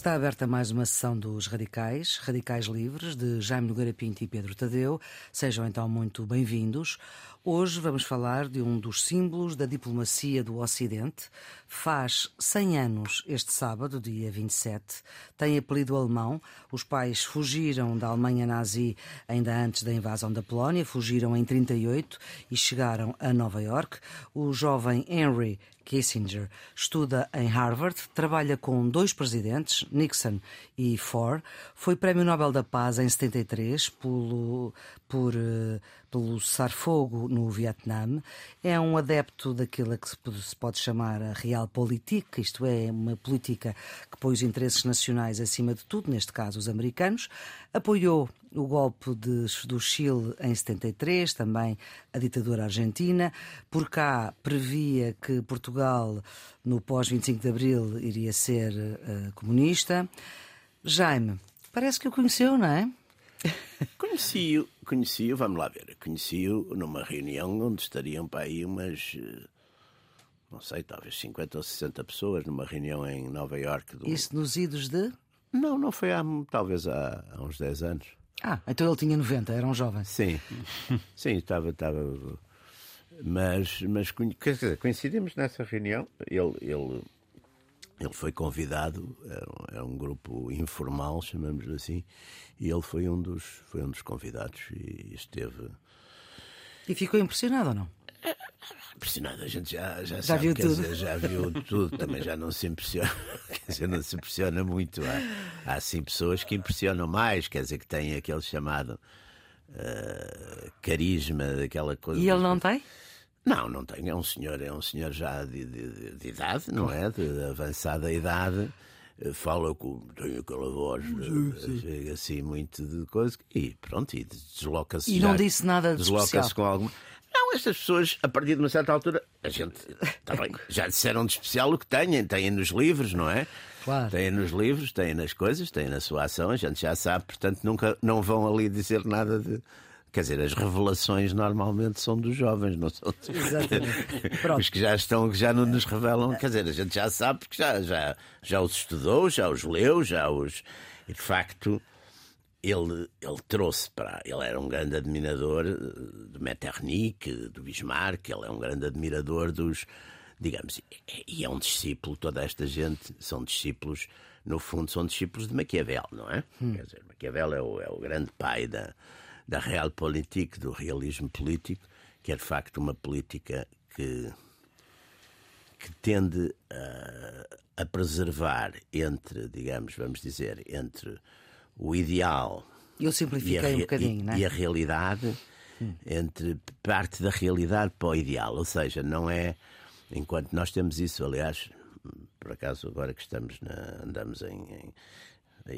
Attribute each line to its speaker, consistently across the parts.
Speaker 1: Está aberta mais uma sessão dos Radicais, Radicais Livres, de Jaime Nogueira Pinto e Pedro Tadeu. Sejam então muito bem-vindos. Hoje vamos falar de um dos símbolos da diplomacia do Ocidente. Faz 100 anos este sábado, dia 27. Tem apelido alemão. Os pais fugiram da Alemanha nazi ainda antes da invasão da Polónia, fugiram em 38 e chegaram a Nova York. O jovem Henry Kissinger estuda em Harvard, trabalha com dois presidentes, Nixon e Ford. Foi Prémio Nobel da Paz em 73 pelo, por, eh, pelo cessar-fogo no Vietnã. É um adepto daquilo que se pode chamar a realpolitik, isto é, uma política que põe os interesses nacionais acima de tudo, neste caso os americanos. Apoiou o golpe de, do Chile em 73, também a ditadura argentina. Por cá previa que Portugal, no pós-25 de Abril, iria ser uh, comunista. Jaime, parece que o conheceu, não é?
Speaker 2: Conheci-o, conheci vamos lá ver, conheci-o numa reunião onde estariam para aí umas, eh, não sei, talvez 50 ou 60 pessoas, numa reunião em Nova Iorque.
Speaker 1: Do... Isso nos idos de?
Speaker 2: Não, não foi há, talvez há, há uns 10 anos.
Speaker 1: Ah, então ele tinha 90, era um jovem.
Speaker 2: Sim, sim, estava, estava. Mas, mas quer dizer, coincidimos nessa reunião. Ele, ele, ele foi convidado, é, é um grupo informal, chamamos assim, e ele foi um dos, foi um dos convidados e esteve.
Speaker 1: E ficou impressionado ou não?
Speaker 2: Impressionado, a gente já, já,
Speaker 1: já
Speaker 2: sabe,
Speaker 1: viu tudo.
Speaker 2: Dizer, já viu tudo, também já não se impressiona, quer dizer, não se impressiona muito. Há, há sim pessoas que impressionam mais, quer dizer, que têm aquele chamado uh, carisma, daquela coisa.
Speaker 1: E ele não tem?
Speaker 2: Não, não tem. É um senhor, é um senhor já de, de, de idade, não é? De, de avançada idade fala com tem aquela voz chega assim muito de coisa e pronto e desloca-se
Speaker 1: e não disse nada de
Speaker 2: desloca-se com alguma não, estas pessoas, a partir de uma certa altura, a gente também já disseram de especial o que têm, têm nos livros, não é?
Speaker 1: Claro.
Speaker 2: Têm nos livros, têm nas coisas, têm na sua ação, a gente já sabe, portanto nunca não vão ali dizer nada de. Quer dizer, as revelações normalmente são dos jovens, não são dos...
Speaker 1: Exatamente.
Speaker 2: os que já estão, que já não nos revelam. Quer dizer, a gente já sabe porque já, já, já os estudou, já os leu, já os. E de facto, ele, ele trouxe para. Ele era um grande admirador eh, do Metternich, do Bismarck, ele é um grande admirador dos. Digamos, e é um discípulo, toda esta gente são discípulos, no fundo, são discípulos de Maquiavel, não é? Hum. Quer dizer, Maquiavel é o, é o grande pai da, da realpolitik, do realismo político, que é de facto uma política que, que tende a, a preservar entre, digamos, vamos dizer, entre o ideal
Speaker 1: eu simplifiquei
Speaker 2: e a,
Speaker 1: um bocadinho,
Speaker 2: e,
Speaker 1: é?
Speaker 2: e a realidade, hum. entre parte da realidade para o ideal. Ou seja, não é. Enquanto nós temos isso, aliás, por acaso agora que estamos na, andamos em, em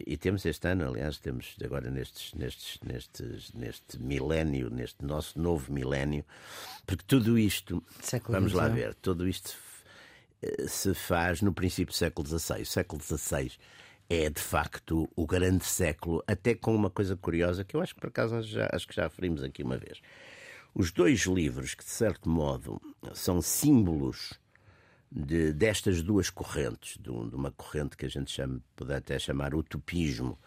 Speaker 2: e temos este ano, aliás, temos agora nestes, nestes, nestes, neste milénio, neste nosso novo milénio, porque tudo isto,
Speaker 1: século
Speaker 2: vamos lá ver, tudo isto se faz no princípio do século XVI. O século XVI é de facto o grande século, até com uma coisa curiosa que eu acho que por acaso já, acho que já referimos aqui uma vez. Os dois livros que, de certo modo, são símbolos de, destas duas correntes, de, de, uma corrente que a gente chama, pode até chamar utopismo,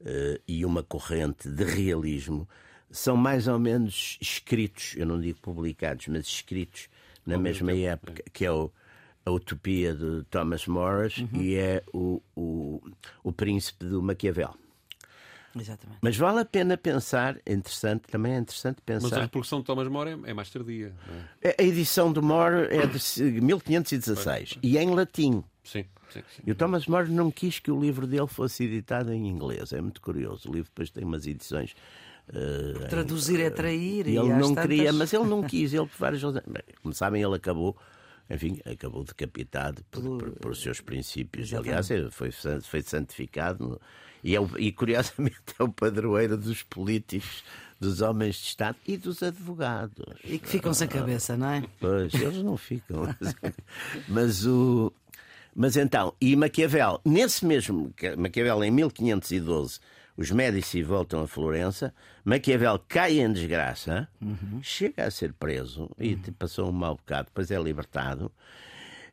Speaker 2: uh, e uma corrente de realismo, são mais ou menos escritos, eu não digo publicados, mas escritos na mesma época, que é o a Utopia de Thomas Morris uhum. e é o, o, o Príncipe do Maquiavel.
Speaker 1: Exatamente.
Speaker 2: Mas vale a pena pensar, é interessante, também é interessante pensar.
Speaker 3: Mas a reprodução de Thomas More é, é mais tardia. É?
Speaker 2: A edição do More é de 1516 e é em latim.
Speaker 3: Sim, sim, sim.
Speaker 2: E o Thomas More não quis que o livro dele fosse editado em inglês. É muito curioso. O livro depois tem umas edições. Uh,
Speaker 1: Traduzir
Speaker 2: em,
Speaker 1: é trair.
Speaker 2: E ele não
Speaker 1: tantas...
Speaker 2: queria, mas ele não quis. Ele, por várias razões. Como sabem, ele acabou enfim, acabou decapitado por, por, por seus princípios. Exatamente. Aliás, foi, foi santificado e, é o, e, curiosamente, é o padroeiro dos políticos, dos homens de Estado e dos advogados.
Speaker 1: E que ficam sem cabeça, não é?
Speaker 2: Pois, eles não ficam. Mas o. Mas então, e Maquiavel, nesse mesmo. Maquiavel, em 1512 os Médici voltam a Florença, Maquiavel cai em desgraça, uhum. chega a ser preso e uhum. passou um mau bocado, depois é libertado.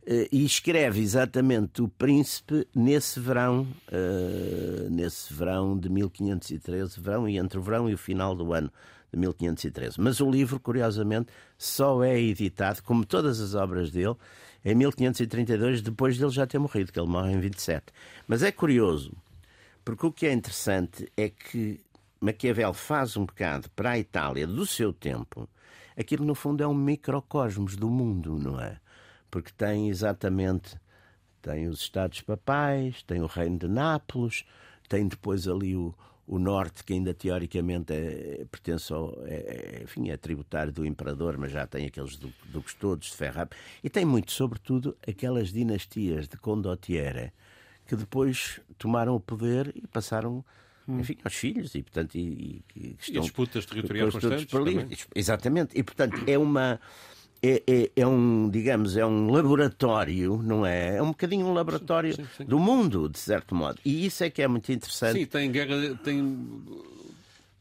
Speaker 2: Eh, e escreve exatamente o príncipe nesse verão, uh, nesse verão de 1513, verão e entre o verão e o final do ano de 1513. Mas o livro, curiosamente, só é editado, como todas as obras dele, em 1532, depois dele já ter morrido, que ele morre em 27. Mas é curioso, porque o que é interessante é que Maquiavel faz um bocado para a Itália do seu tempo, aquilo no fundo é um microcosmos do mundo, não é? Porque tem exatamente tem os Estados Papais, tem o Reino de Nápoles, tem depois ali o, o norte, que ainda teoricamente é, pertence ao, é, é, enfim, é tributário do imperador, mas já tem aqueles duques todos de Ferrap. E tem muito, sobretudo, aquelas dinastias de Condottiere que depois tomaram o poder e passaram hum. enfim, aos filhos e, portanto, e,
Speaker 3: e, estão, e disputas territoriais constantes.
Speaker 2: Exatamente. E, portanto, é uma é, é, é, um, digamos, é um laboratório, não é? É um bocadinho um laboratório sim, sim, sim. do mundo, de certo modo. E isso é que é muito interessante.
Speaker 3: Sim, tem guerra, tem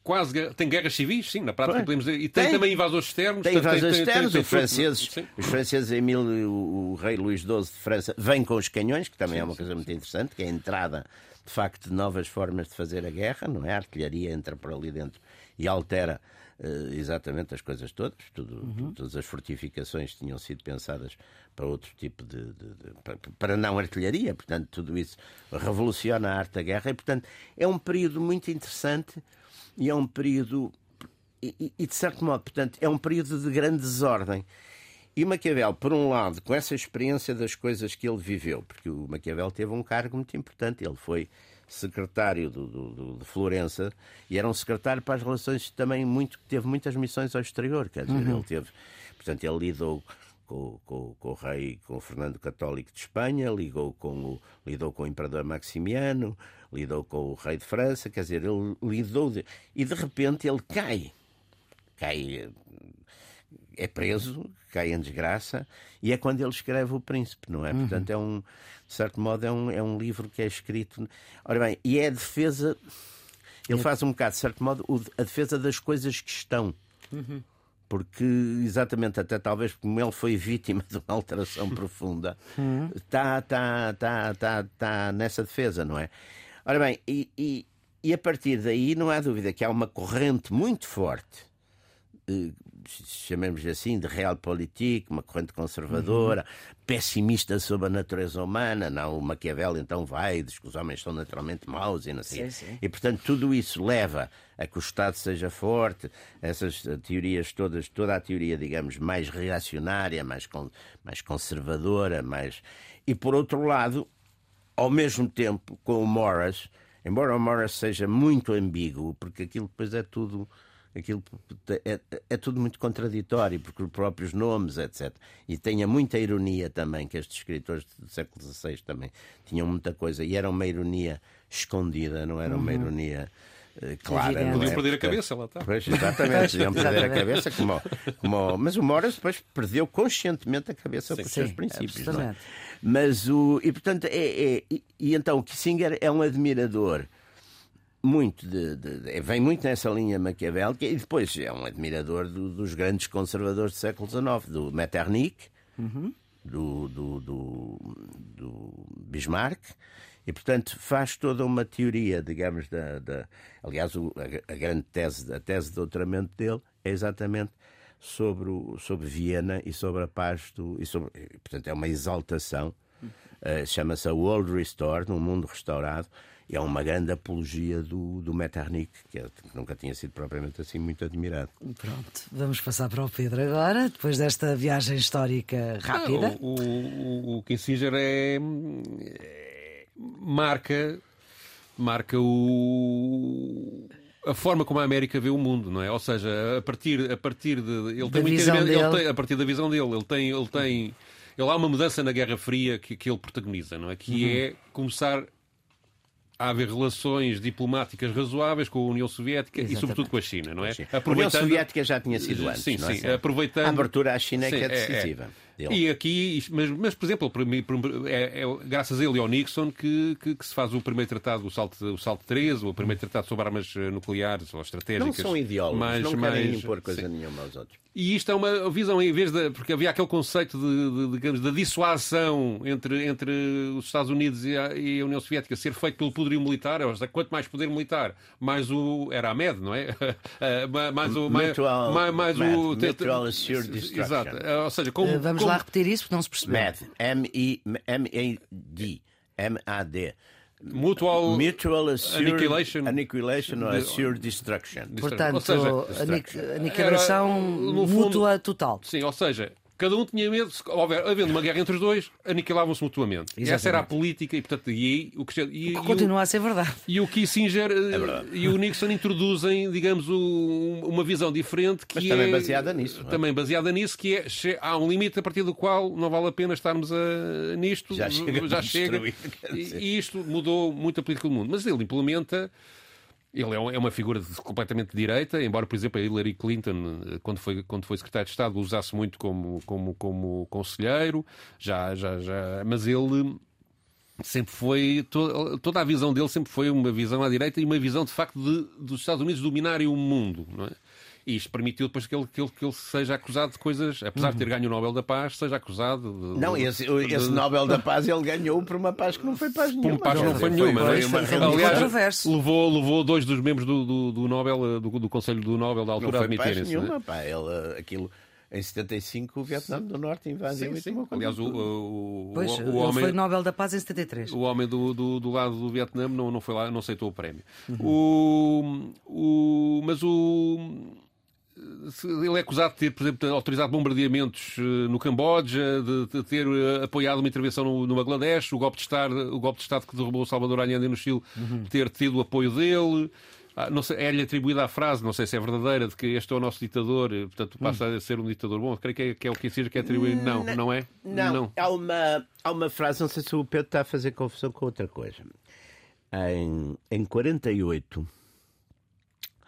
Speaker 3: quase guerra, tem guerras civis, sim, na prática podemos dizer, e tem, tem, também invasores externos.
Speaker 2: Tem invasores externos, tem, os franceses, os franceses em mil, o, o, rei Luís XII de França vem com os canhões, que também é uma coisa muito interessante, que é a entrada, de facto, de novas formas de fazer a guerra, não é? A artilharia entra por ali dentro e altera exatamente as coisas todas. Tudo, uhum. Todas as fortificações tinham sido pensadas para outro tipo de. de, de para, para, não artilharia, portanto, tudo isso revoluciona a arte da guerra e, portanto, é um período muito interessante e é um período. E, e de certo modo, portanto, é um período de grande desordem. E Maquiavel, por um lado, com essa experiência das coisas que ele viveu, porque o Maquiavel teve um cargo muito importante, ele foi secretário do, do, do, de Florença e era um secretário para as relações também muito teve muitas missões ao exterior quer dizer uhum. ele teve portanto ele lidou com, com, com, o rei com o Fernando Católico de Espanha lidou com o lidou com o imperador Maximiano lidou com o rei de França quer dizer ele lidou de, e de repente ele cai cai é preso, cai em desgraça, e é quando ele escreve O Príncipe, não é? Uhum. Portanto, é um, de certo modo, é um, é um livro que é escrito. Ora bem, e é a defesa. Ele é. faz um bocado, de certo modo, a defesa das coisas que estão. Uhum. Porque, exatamente, até talvez como ele foi vítima de uma alteração profunda, está tá, tá, tá, tá nessa defesa, não é? Ora bem, e, e, e a partir daí não há dúvida que há uma corrente muito forte chamemos assim, de realpolitik, uma corrente conservadora, uhum. pessimista sobre a natureza humana. Não, o Maquiavel então vai, diz que os homens são naturalmente maus e não sei. Sim, sim. E portanto tudo isso leva a que o Estado seja forte, essas teorias todas, toda a teoria, digamos, mais reacionária, mais, mais conservadora, mais. E por outro lado, ao mesmo tempo, com o Morris, embora o Morris seja muito ambíguo, porque aquilo depois é tudo aquilo é, é, tudo muito contraditório, porque os próprios nomes, etc. E tenha muita ironia também, que estes escritores do século XVI também tinham muita coisa, e era uma ironia escondida, não era uma uhum. ironia. Uh, clara,
Speaker 3: Podiam é? perder a cabeça, lá está.
Speaker 2: Pois, exatamente, podiam perder a cabeça. Como, como, mas o Morris depois perdeu conscientemente a cabeça sim, com os seus princípios. É? Mas o. E portanto, é, é e, e então, Kissinger é um admirador muito de, de, de, vem muito nessa linha maquiavélica e depois é um admirador do, dos grandes conservadores do século XIX, do Metternich, uhum. do, do, do, Bismarck, e portanto faz toda uma teoria, digamos, da, da aliás o, a, a, grande tese, a tese de doutoramento dele é exatamente sobre, o, sobre Viena e sobre a paz do, e sobre, portanto é uma exaltação, uh, chama-se a World Restored, um mundo restaurado é uma grande apologia do, do Metternich, que, é, que, nunca tinha sido propriamente assim muito admirado.
Speaker 1: Pronto, vamos passar para o Pedro agora, depois desta viagem histórica rápida.
Speaker 3: Ah, o, o, o Kissinger é, é, marca, marca o a forma como a América vê o mundo, não é? Ou seja, a partir, a partir de ele tem, ele tem, a partir da visão dele, ele tem, ele tem, ele há uma mudança na Guerra Fria que, que ele protagoniza, não é? Que uhum. é começar a haver relações diplomáticas razoáveis com a União Soviética Exatamente. e, sobretudo, com a China, não é?
Speaker 2: A União Soviética já tinha sido antes.
Speaker 3: Sim,
Speaker 2: não é?
Speaker 3: sim. Aproveitando...
Speaker 2: A abertura à China é sim, que é, é decisiva. Dele.
Speaker 3: E aqui, mas, mas por exemplo, é, é, graças a ele e ao Nixon que, que, que, se faz o primeiro tratado, o Salto, o Salto 13, o primeiro tratado sobre armas eh, nucleares ou estratégicas.
Speaker 2: Não são ideólogos, mas, não querem mais, impor coisa sim. nenhuma aos outros.
Speaker 3: E isto é uma visão, em vez de. Porque havia aquele conceito de, de digamos, da dissuasão entre, entre os Estados Unidos e a, e a, União Soviética ser feito pelo poderio militar, ou seja, quanto mais poder militar, mais o. Era a MED, não é? Eh, mais o.
Speaker 2: Mutual, mais, mais
Speaker 3: MED,
Speaker 2: o. Mutual Destruction.
Speaker 3: Exato. Ou seja, como.
Speaker 1: Vamos
Speaker 3: como...
Speaker 1: lá repetir isso porque não se percebeu.
Speaker 2: MED. M-I-M-A-D. M-A-D.
Speaker 3: Mutual,
Speaker 2: Mutual assured,
Speaker 3: Annihilation,
Speaker 2: annihilation or assured destruction.
Speaker 1: Portanto,
Speaker 3: seja,
Speaker 1: aniquilação mútua total.
Speaker 3: Sim, ou seja, Cada um tinha medo, se houver, havendo uma guerra entre os dois, aniquilavam-se mutuamente. Exatamente. Essa era a política e, portanto, e,
Speaker 1: o
Speaker 3: que,
Speaker 1: e, o que continua
Speaker 3: o,
Speaker 1: a ser verdade.
Speaker 3: E o Kissinger é e o Nixon introduzem, digamos, o, uma visão diferente que
Speaker 2: Mas
Speaker 3: é,
Speaker 2: também baseada nisso.
Speaker 3: É? Também baseada nisso, que é há um limite a partir do qual não vale a pena estarmos a, nisto.
Speaker 2: Já chega.
Speaker 3: Já chega e, e isto mudou muito a política do mundo. Mas ele implementa ele é, é uma figura completamente de direita, embora, por exemplo, a Hillary Clinton, eh, quando foi, quando foi secretário de Estado, usasse muito como, como, como conselheiro, já, já, já, mas ele sempre foi toda a visão dele sempre foi uma visão à direita e uma visão de facto de, dos Estados Unidos dominarem o mundo, não é? E isto permitiu depois que ele, que ele, que ele seja acusado de coisas, apesar uhum. de ter ganho o Nobel da Paz, seja acusado de.
Speaker 2: Não, esse, esse Nobel da Paz ele ganhou por uma paz que não foi paz nenhuma.
Speaker 3: Por uma paz não foi nenhuma. Foi, foi, foi, Aliás, levou, levou dois dos membros do, do, do Nobel, do, do, Conselho do Nobel da altura a admitirem-se.
Speaker 2: Não foi paz nenhuma, pá. Ele, aquilo. Em 75, o Vietnã do Norte invadiu sim, sim.
Speaker 3: Aliás, o, o,
Speaker 1: pois, o, o homem, foi Nobel da Paz em 73.
Speaker 3: O homem do, do, do lado do Vietnã não, não foi lá, não aceitou o prémio. Uhum. O, o, mas o ele é acusado de ter, por exemplo, autorizado bombardeamentos eh, no Camboja, de, ter eh, apoiado uma intervenção no, Bangladesh, o golpe de Estado, o golpe de Estado que derrubou o Salvador Allende no Chile, uhum. ter tido o apoio dele. Ah, é-lhe atribuída a frase, não sei se é verdadeira, de que este é o nosso ditador, eh, portanto passa hum. a ser um ditador bom. Creio que é, que é o que seja que é atribuído. Não, não, não é?
Speaker 2: Não. não. Há, uma, há uma frase, não sei se o Pedro está a fazer confusão com outra coisa. Em, em 48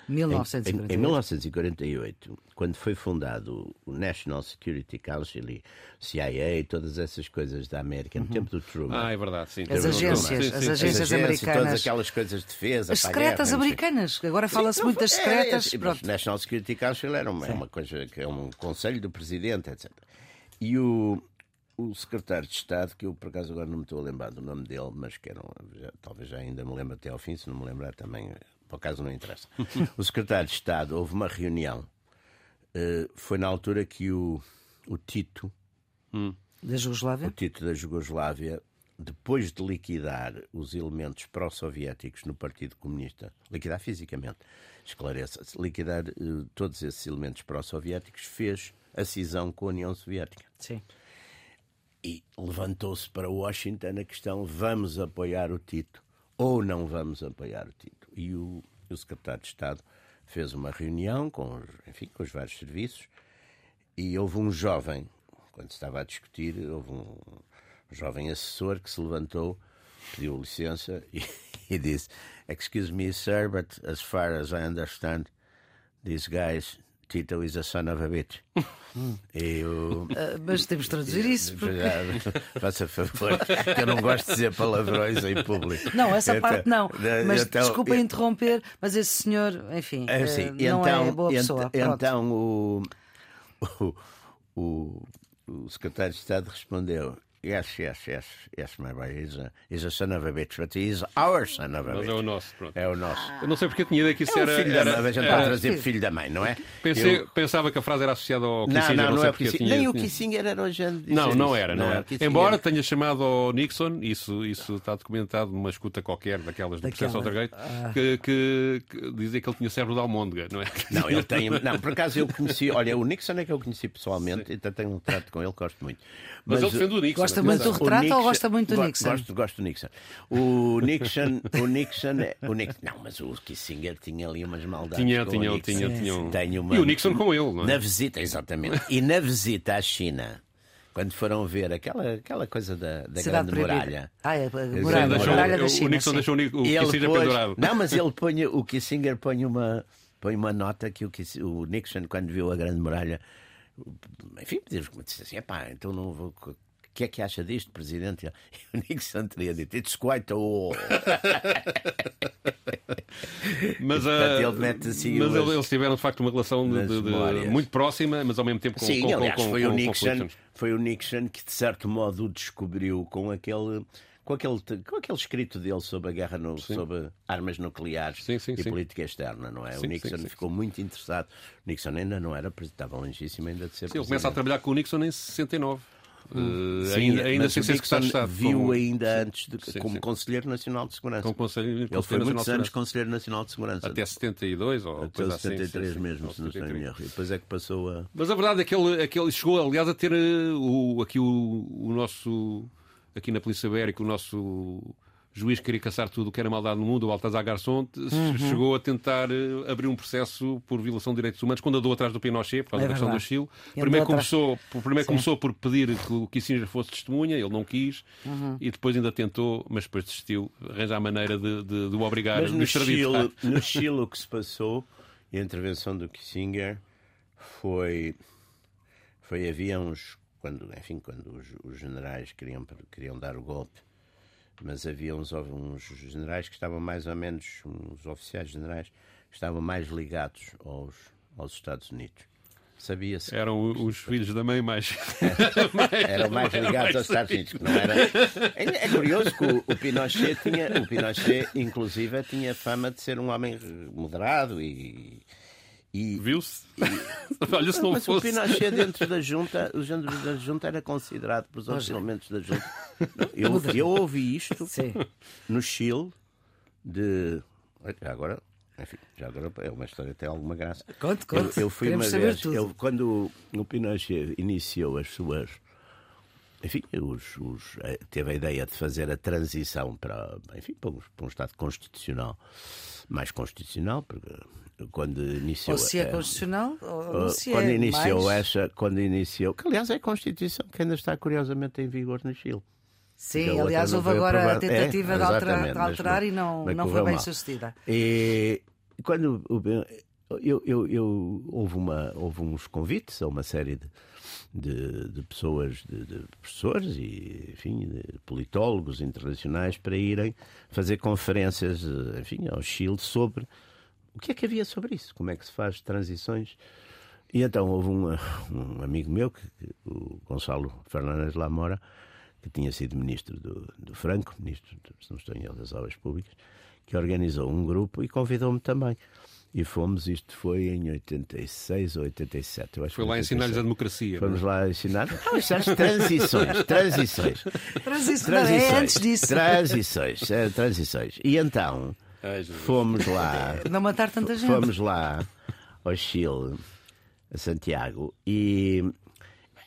Speaker 1: 1948.
Speaker 2: Em, em, 1948, quando foi fundado o National Security Council e CIA e todas essas coisas da América, no uhum. tempo do Truman.
Speaker 3: Ah, é verdade, sim.
Speaker 1: As agências, sim, sim, as agências americanas.
Speaker 2: Todas aquelas coisas de defesa.
Speaker 1: As secretas guerra, americanas. Agora fala-se muito das secretas. É, é,
Speaker 2: o National Security Council era uma, é uma coisa que é um conselho do presidente, etc. E o, o secretário de Estado, que eu por acaso agora não me estou a lembrar do nome dele, mas que era um, já, talvez já ainda me lembro até ao fim, se não me lembrar também por acaso não interessa. o secretário de Estado, houve uma reunião, uh, foi na altura que o, o Tito.
Speaker 1: Hum. Da Jugoslávia?
Speaker 2: O Tito da Jugoslávia, depois de liquidar os elementos pró-soviéticos no Partido Comunista, liquidar fisicamente, esclareça-se, liquidar uh, todos esses elementos pró-soviéticos, fez a cisão com a União Soviética.
Speaker 1: Sim.
Speaker 2: E levantou-se para Washington a questão: vamos apoiar o Tito ou não vamos apoiar o Tito. E o, o secretário de Estado fez uma reunião com, enfim, com os vários serviços e houve um jovem, quando estava a discutir, houve um jovem assessor que se levantou, pediu licença e, e disse: Excuse me, sir, but as far as I understand, these guys Tito is a son of a bitch.
Speaker 1: Eu... Uh, mas temos de traduzir isso. Porque...
Speaker 2: Faça favor, que eu não gosto de dizer palavrões em público.
Speaker 1: Não, essa então, parte não. Mas então, desculpa eu... interromper, mas esse senhor, enfim, é, assim, não é então, é boa pessoa.
Speaker 2: Ent, então o, o, o, o secretário de Estado respondeu: Yes, yes, yes, yes, my boy. He's a, he's a son of a bitch, but he's our son of a
Speaker 3: Mas
Speaker 2: bitch.
Speaker 3: é o nosso, pronto.
Speaker 2: É o nosso.
Speaker 3: Eu não sei porque tinha ideia que isso
Speaker 2: é
Speaker 3: era.
Speaker 2: Filho
Speaker 3: era,
Speaker 2: da mãe, a gente era, trazer era, filho da mãe, não é?
Speaker 3: Pensei, Eu... Pensava que a frase era associada ao Kissinger.
Speaker 2: Não, não,
Speaker 3: não,
Speaker 2: não
Speaker 3: é
Speaker 2: Kissinger. Tinha... Nem o Kissinger era nojento.
Speaker 3: Não, não era, não, não era. Embora tenha chamado ao Nixon, isso, isso está documentado numa escuta qualquer daquelas do processo Watergate, ah. que, que, que dizia que ele tinha cérebro de almôndega, não é?
Speaker 2: Não, ele tem. Não, por acaso eu conheci. Olha, o Nixon é que eu conheci pessoalmente, então tenho um trato com ele, gosto muito.
Speaker 3: Mas, Mas ele defende o Nixon.
Speaker 1: Gosta muito do retrato ou gosta muito do Nixon?
Speaker 2: Gosto, gosto do Nixon. O Nixon, o Nixon, o Nixon, não, mas o Kissinger tinha ali umas maldades.
Speaker 3: Tinha, tinha, tinha,
Speaker 2: tinha.
Speaker 3: Uma, e o Nixon com ele, não é?
Speaker 2: Na visita, exatamente. E na visita à China quando foram ver aquela, aquela coisa da, da Grande Muralha.
Speaker 1: Ah, é, a muralha, deixou, muralha da China.
Speaker 3: O Nixon sim. deixou o Kissinger pôs, pendurado.
Speaker 2: Não, mas ele põe, o Kissinger põe uma, põe uma nota que o, o Nixon, quando viu a Grande Muralha, enfim, disse assim: pá, então não vou. O que é que acha disto, presidente? E o Nixon teria dito: It's quite all.
Speaker 3: Mas,
Speaker 2: E, portanto,
Speaker 3: ah,
Speaker 2: ele mete assim
Speaker 3: mas
Speaker 2: umas-
Speaker 3: eles tiveram de facto uma relação de- de- de- muito próxima, mas ao mesmo tempo com,
Speaker 2: Sim,
Speaker 3: com,
Speaker 2: aliás,
Speaker 3: com,
Speaker 2: foi,
Speaker 3: com,
Speaker 2: o Nixon, foi o Nixon que, de certo modo, o descobriu com aquele. Com aquele, com aquele escrito dele sobre a guerra no, sobre armas nucleares
Speaker 3: Sim, sim,
Speaker 2: e
Speaker 3: sim.
Speaker 2: política externa, não é? O Nixon ficou muito interessado. O Nixon ainda não era presidente, estava longíssimo ainda de ser
Speaker 3: Sim, ele
Speaker 2: presidente.
Speaker 3: começa a trabalhar com o Nixon em 69.
Speaker 2: Hum. Sim,
Speaker 3: ainda ainda sem ser secretário de Estado.
Speaker 2: viu
Speaker 3: como-
Speaker 2: ainda antes de,
Speaker 3: Sim,
Speaker 2: como
Speaker 3: sim.
Speaker 2: Conselheiro Nacional de Segurança.
Speaker 3: com o Conselho,
Speaker 2: Ele foi muitos anos. Conselheiro Nacional de Segurança.
Speaker 3: Até 72 ou
Speaker 2: Até
Speaker 3: coisa
Speaker 2: os
Speaker 3: assim,
Speaker 2: 73
Speaker 3: sim, sim,
Speaker 2: mesmo, se não estou em
Speaker 3: 73.
Speaker 2: erro. E depois é que passou a.
Speaker 3: Mas a verdade é que ele, é que ele chegou, aliás, a ter eh, o, aqui o, o nosso, aqui na Polícia Ibérica, o nosso juiz que queria caçar tudo o que era maldade no mundo, o Baltazar Garçon,
Speaker 1: Uhum.
Speaker 3: chegou a tentar eh, abrir um processo por violação de direitos humanos quando andou atrás do Pinochet, por causa
Speaker 1: É
Speaker 3: da questão do. Chile. Primeiro,
Speaker 1: atrás-
Speaker 3: começou, por- primeiro
Speaker 1: Sim.
Speaker 3: começou por pedir que o Kissinger fosse testemunha, ele não quis,
Speaker 1: Uhum.
Speaker 3: e depois ainda tentou, mas depois desistiu, arranjar a maneira de, de, de o obrigar
Speaker 2: Mas no. Chile, no Chile o que se passou e a intervenção do Kissinger foi. foi havia uns. Quando, enfim, quando os, os generais queriam, queriam dar o golpe, mas havia uns, uns generais que estavam mais ou menos, uns oficiais generais, que estavam mais ligados aos, aos Estados Unidos. Sabia-se
Speaker 3: Eram os filhos da mãe mais.
Speaker 2: eram mais ligados aos Estados Unidos. que Não era... é, é curioso que o, o Pinochet tinha, o Pinochet, inclusive, tinha fama de ser um homem moderado e. e
Speaker 3: Viu-se? Olha, se não
Speaker 2: mas o
Speaker 3: fosse.
Speaker 2: Pinochet dentro da junta, o dentro da junta era considerado por outros elementos da junta. Eu, eu ouvi isto
Speaker 1: Sim.
Speaker 2: no Chile de. Já agora, enfim, já agora é uma história que tem alguma graça.
Speaker 1: Conte,
Speaker 2: Eu,
Speaker 1: conte.
Speaker 2: eu fui
Speaker 1: Queremos
Speaker 2: uma vez, eu, quando o Pinochet iniciou as suas. Enfim, os, os, eh, teve a ideia de fazer a transição para, enfim, para, um, para um Estado constitucional, mais constitucional, porque quando iniciou.
Speaker 1: Ou se é
Speaker 2: eh,
Speaker 1: constitucional, ou
Speaker 2: Uh,
Speaker 1: se
Speaker 2: quando
Speaker 1: é
Speaker 2: iniciou
Speaker 1: mais...
Speaker 2: essa, quando iniciou, que aliás é a Constituição que ainda está curiosamente em vigor no Chile.
Speaker 1: Sim,
Speaker 2: a
Speaker 1: aliás, houve agora a
Speaker 2: aprovada.
Speaker 1: tentativa
Speaker 2: É,
Speaker 1: de alterar, de alterar e não, não foi bem
Speaker 2: mal.
Speaker 1: sucedida.
Speaker 2: E quando eu, eu, eu- houve, uma, houve uns convites a uma série de, de, de pessoas, de, de professores e enfim, politólogos internacionais para irem fazer conferências, enfim, ao Chile sobre o que é que havia sobre isso, como é que se faz transições. E então houve um, amigo meu, que, que- o Gonçalo Fernandes Lamora, que tinha sido ministro do, do Franco, ministro, se não estou em das Obras Públicas, que organizou um grupo e convidou-me também. E fomos, isto foi em 86 ou 87. Eu acho
Speaker 3: Foi
Speaker 2: que
Speaker 3: lá
Speaker 2: 87.
Speaker 3: ensinar-lhes a democracia.
Speaker 2: Fomos
Speaker 3: não é?
Speaker 2: lá ensinar. É as transições, transições.
Speaker 1: Transição, não, é antes disso.
Speaker 2: Transições, é, transições. E então,
Speaker 3: Ai,
Speaker 2: fomos lá
Speaker 1: Não matar tanta gente.
Speaker 2: Fomos lá ao Chile, a Santiago, e,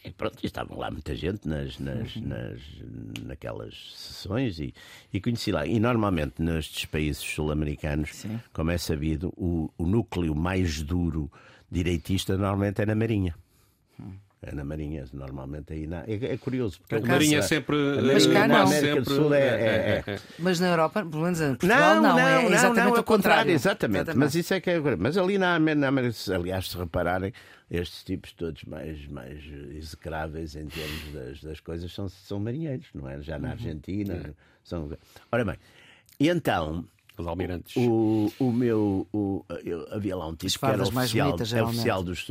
Speaker 2: e pronto, e estavam lá muita gente nas, nas, nas, naquelas sessões e, e conheci lá. E normalmente nestes países sul-americanos, como é sabido, o, o núcleo mais duro direitista normalmente é na Marinha. É na Marinha, normalmente aí na... é, é curioso. Porque
Speaker 3: A Marinha é sempre.
Speaker 1: Mas cá não.
Speaker 2: América do Sul é- é- é.
Speaker 1: Mas na Europa, pelo menos em Portugal,
Speaker 2: Não,
Speaker 1: não,
Speaker 2: não,
Speaker 1: é
Speaker 2: não,
Speaker 1: exatamente
Speaker 2: não, é
Speaker 1: o contrário.
Speaker 2: Exatamente, mas isso é que é. Mas ali na, na América, aliás, se repararem, estes tipos todos mais, mais execráveis em termos das, das coisas são, são marinheiros, não é? Já na
Speaker 1: Uhum.
Speaker 2: Argentina. São... Ora bem, e então.
Speaker 3: Os almirantes.
Speaker 2: O, o meu. O, eu- havia lá um tipo que era oficial,
Speaker 1: bonitas,
Speaker 2: é oficial dos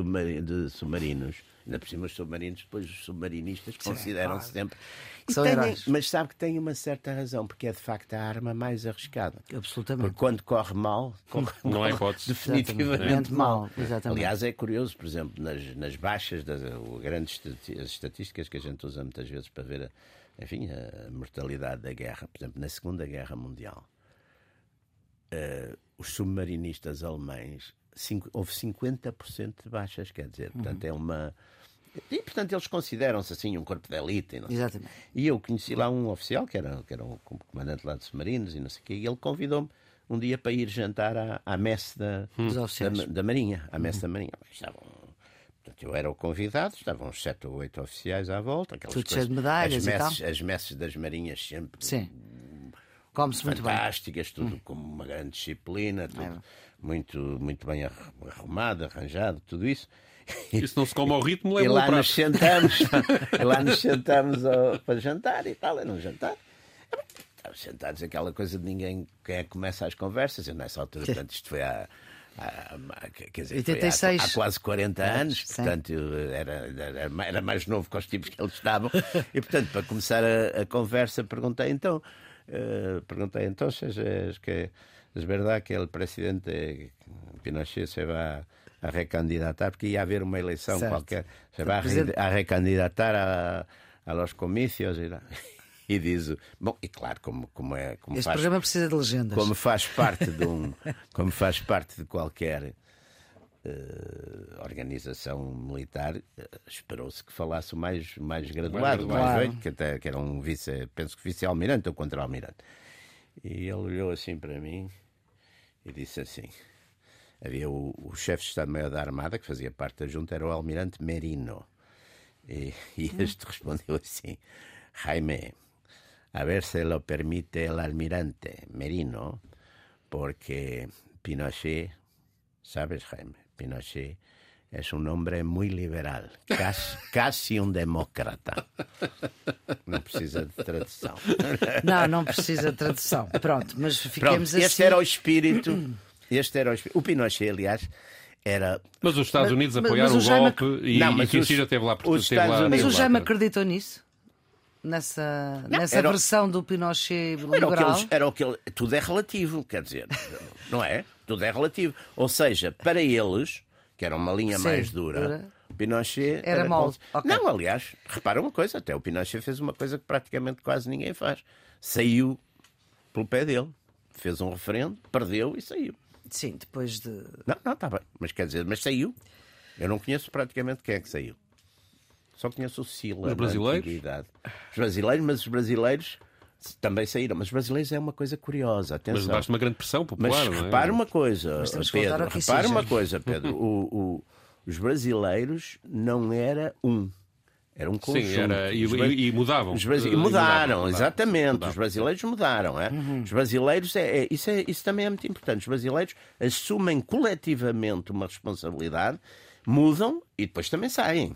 Speaker 2: submarinos. Ainda por cima, os submarinos, depois os submarinistas consideram-se sempre.
Speaker 1: São
Speaker 2: têm-
Speaker 1: heróis.
Speaker 2: mas sabe que tem uma certa razão, porque é de facto a arma mais arriscada.
Speaker 1: Absolutamente.
Speaker 2: Porque quando corre mal, corre
Speaker 3: Não
Speaker 2: mal,
Speaker 3: hipótese.
Speaker 2: definitivamente
Speaker 1: Exatamente
Speaker 2: mal.
Speaker 1: exatamente.
Speaker 2: Aliás, é curioso, por exemplo, nas, nas baixas, das grandes as estatísticas que a gente usa muitas vezes para ver a, enfim, a mortalidade da guerra, por exemplo, na Segunda Guerra Mundial, eh, os submarinistas alemães, cinco- houve 50% de baixas, quer dizer, portanto é uma. E portanto eles consideram-se assim um corpo de elite.
Speaker 1: Exatamente.
Speaker 2: e eu conheci lá um oficial, que era, que era um comandante lá de submarinos e não sei o quê, e ele convidou-me um dia para ir jantar à, à messe da,
Speaker 1: Dos
Speaker 2: da, da Marinha. À messe da Marinha. Estavam, portanto, eu era o convidado, estavam uns sete ou oito oficiais à volta. Aquelas
Speaker 1: Tudo cheio
Speaker 2: coisas-
Speaker 1: de medalhas
Speaker 2: as
Speaker 1: e tal.
Speaker 2: messes, As messes das Marinhas sempre
Speaker 1: Sim. Come-se muito bem.
Speaker 2: fantásticas, tudo com uma grande disciplina, tudo muito, muito bem arru- arrumado, arranjado, tudo isso.
Speaker 3: Isso não se come ao ritmo,
Speaker 2: e
Speaker 3: leva
Speaker 2: lá
Speaker 3: o
Speaker 2: nos sentamos, e lá nos sentamos ao- para jantar e tal, era um jantar. Estávamos sentados, aquela coisa de ninguém quem é que começa as conversas. Eu nessa altura, portanto, isto foi há. há- quer dizer, foi há-
Speaker 1: 86.
Speaker 2: há, quase 40 anos, portanto eu era, era, era mais novo que os tipos que eles estavam. E portanto, para começar a, a conversa, perguntei então, eh, perguntei então se es que es verdad que el presidente Pinochet se va a recandidatar, porque ia haver uma eleição
Speaker 1: Certo.
Speaker 2: qualquer, se va a, re- a recandidatar a, a los comicios e, lá. e diz, o- bom, e claro, como, como é, como
Speaker 1: Este
Speaker 2: faz,
Speaker 1: programa precisa de legendas.
Speaker 2: como faz parte de um, como faz parte de qualquer eh, organização militar, eh, esperou-se que falasse o mais, o mais graduado, o mais
Speaker 1: Claro.
Speaker 2: velho, que, até, que era um vice, penso que vice-almirante ou contra-almirante. E ele olhou assim para mim e disse assim: havia o, o chefe de Estado-Maior da Armada, que fazia parte da junta, era o almirante Merino. E, e este respondeu assim: Jaime, a ver se lo permite el almirante Merino, porque Pinochet, ¿sabes, Jaime? Pinochet es un hombre muy liberal, casi, casi un demócrata. Não precisa de tradução.
Speaker 1: Não, não precisa de tradução. Pronto, mas ficamos
Speaker 2: Pronto,
Speaker 1: assim.
Speaker 2: este era o espírito. Este era o Pinochet, aliás, era.
Speaker 3: Mas os Estados
Speaker 1: Mas-
Speaker 3: Unidos
Speaker 1: mas-
Speaker 3: apoiaram
Speaker 1: mas o
Speaker 3: o
Speaker 1: Jaime-
Speaker 3: golpe e,
Speaker 2: Não,
Speaker 3: e
Speaker 2: mas
Speaker 3: Kissinger
Speaker 2: os-
Speaker 3: esteve lá,
Speaker 2: os
Speaker 3: esteve
Speaker 2: Estados
Speaker 3: lá,
Speaker 2: Unidos-
Speaker 1: Mas o Jaime acreditou nisso? Nessa, nessa
Speaker 2: era
Speaker 1: versão do Pinochet
Speaker 2: Era o, que
Speaker 1: liberal?
Speaker 2: eles, era o que ele, tudo é relativo, quer dizer, não é? Tudo é relativo. Ou seja, para eles, que era uma linha
Speaker 1: Sim,
Speaker 2: mais dura,
Speaker 1: dura.
Speaker 2: Pinochet
Speaker 1: Era mole,
Speaker 2: quase-
Speaker 1: ok.
Speaker 2: Não, aliás, repara uma coisa, até o Pinochet fez uma coisa que praticamente quase ninguém faz. Saiu pelo pé dele, fez um referendo, perdeu e saiu.
Speaker 1: Sim, depois de.
Speaker 2: Não, não, está bem, mas quer dizer, mas saiu. Eu não conheço praticamente quem é que saiu. Só conheço o Sila.
Speaker 3: Os brasileiros?
Speaker 2: Os brasileiros, mas os brasileiros também saíram. Mas os brasileiros é uma coisa curiosa.
Speaker 3: Mas
Speaker 2: Atenção.
Speaker 3: debaixo de uma grande pressão popular,
Speaker 2: Mas
Speaker 3: não é?
Speaker 2: repara uma coisa, Pedro. Repara uma coisa, Pedro. O- o- os brasileiros não era um. Era um conjunto.
Speaker 3: Sim, era, e, e- e mudavam.
Speaker 2: os brasi-
Speaker 3: E
Speaker 2: mudaram,
Speaker 3: mudavam,
Speaker 2: exatamente.
Speaker 3: mudavam.
Speaker 2: Os brasileiros mudaram. É? Os brasileiros, é, é- isso, é- isso também é muito importante. Os brasileiros assumem coletivamente uma responsabilidade, mudam e depois também saem.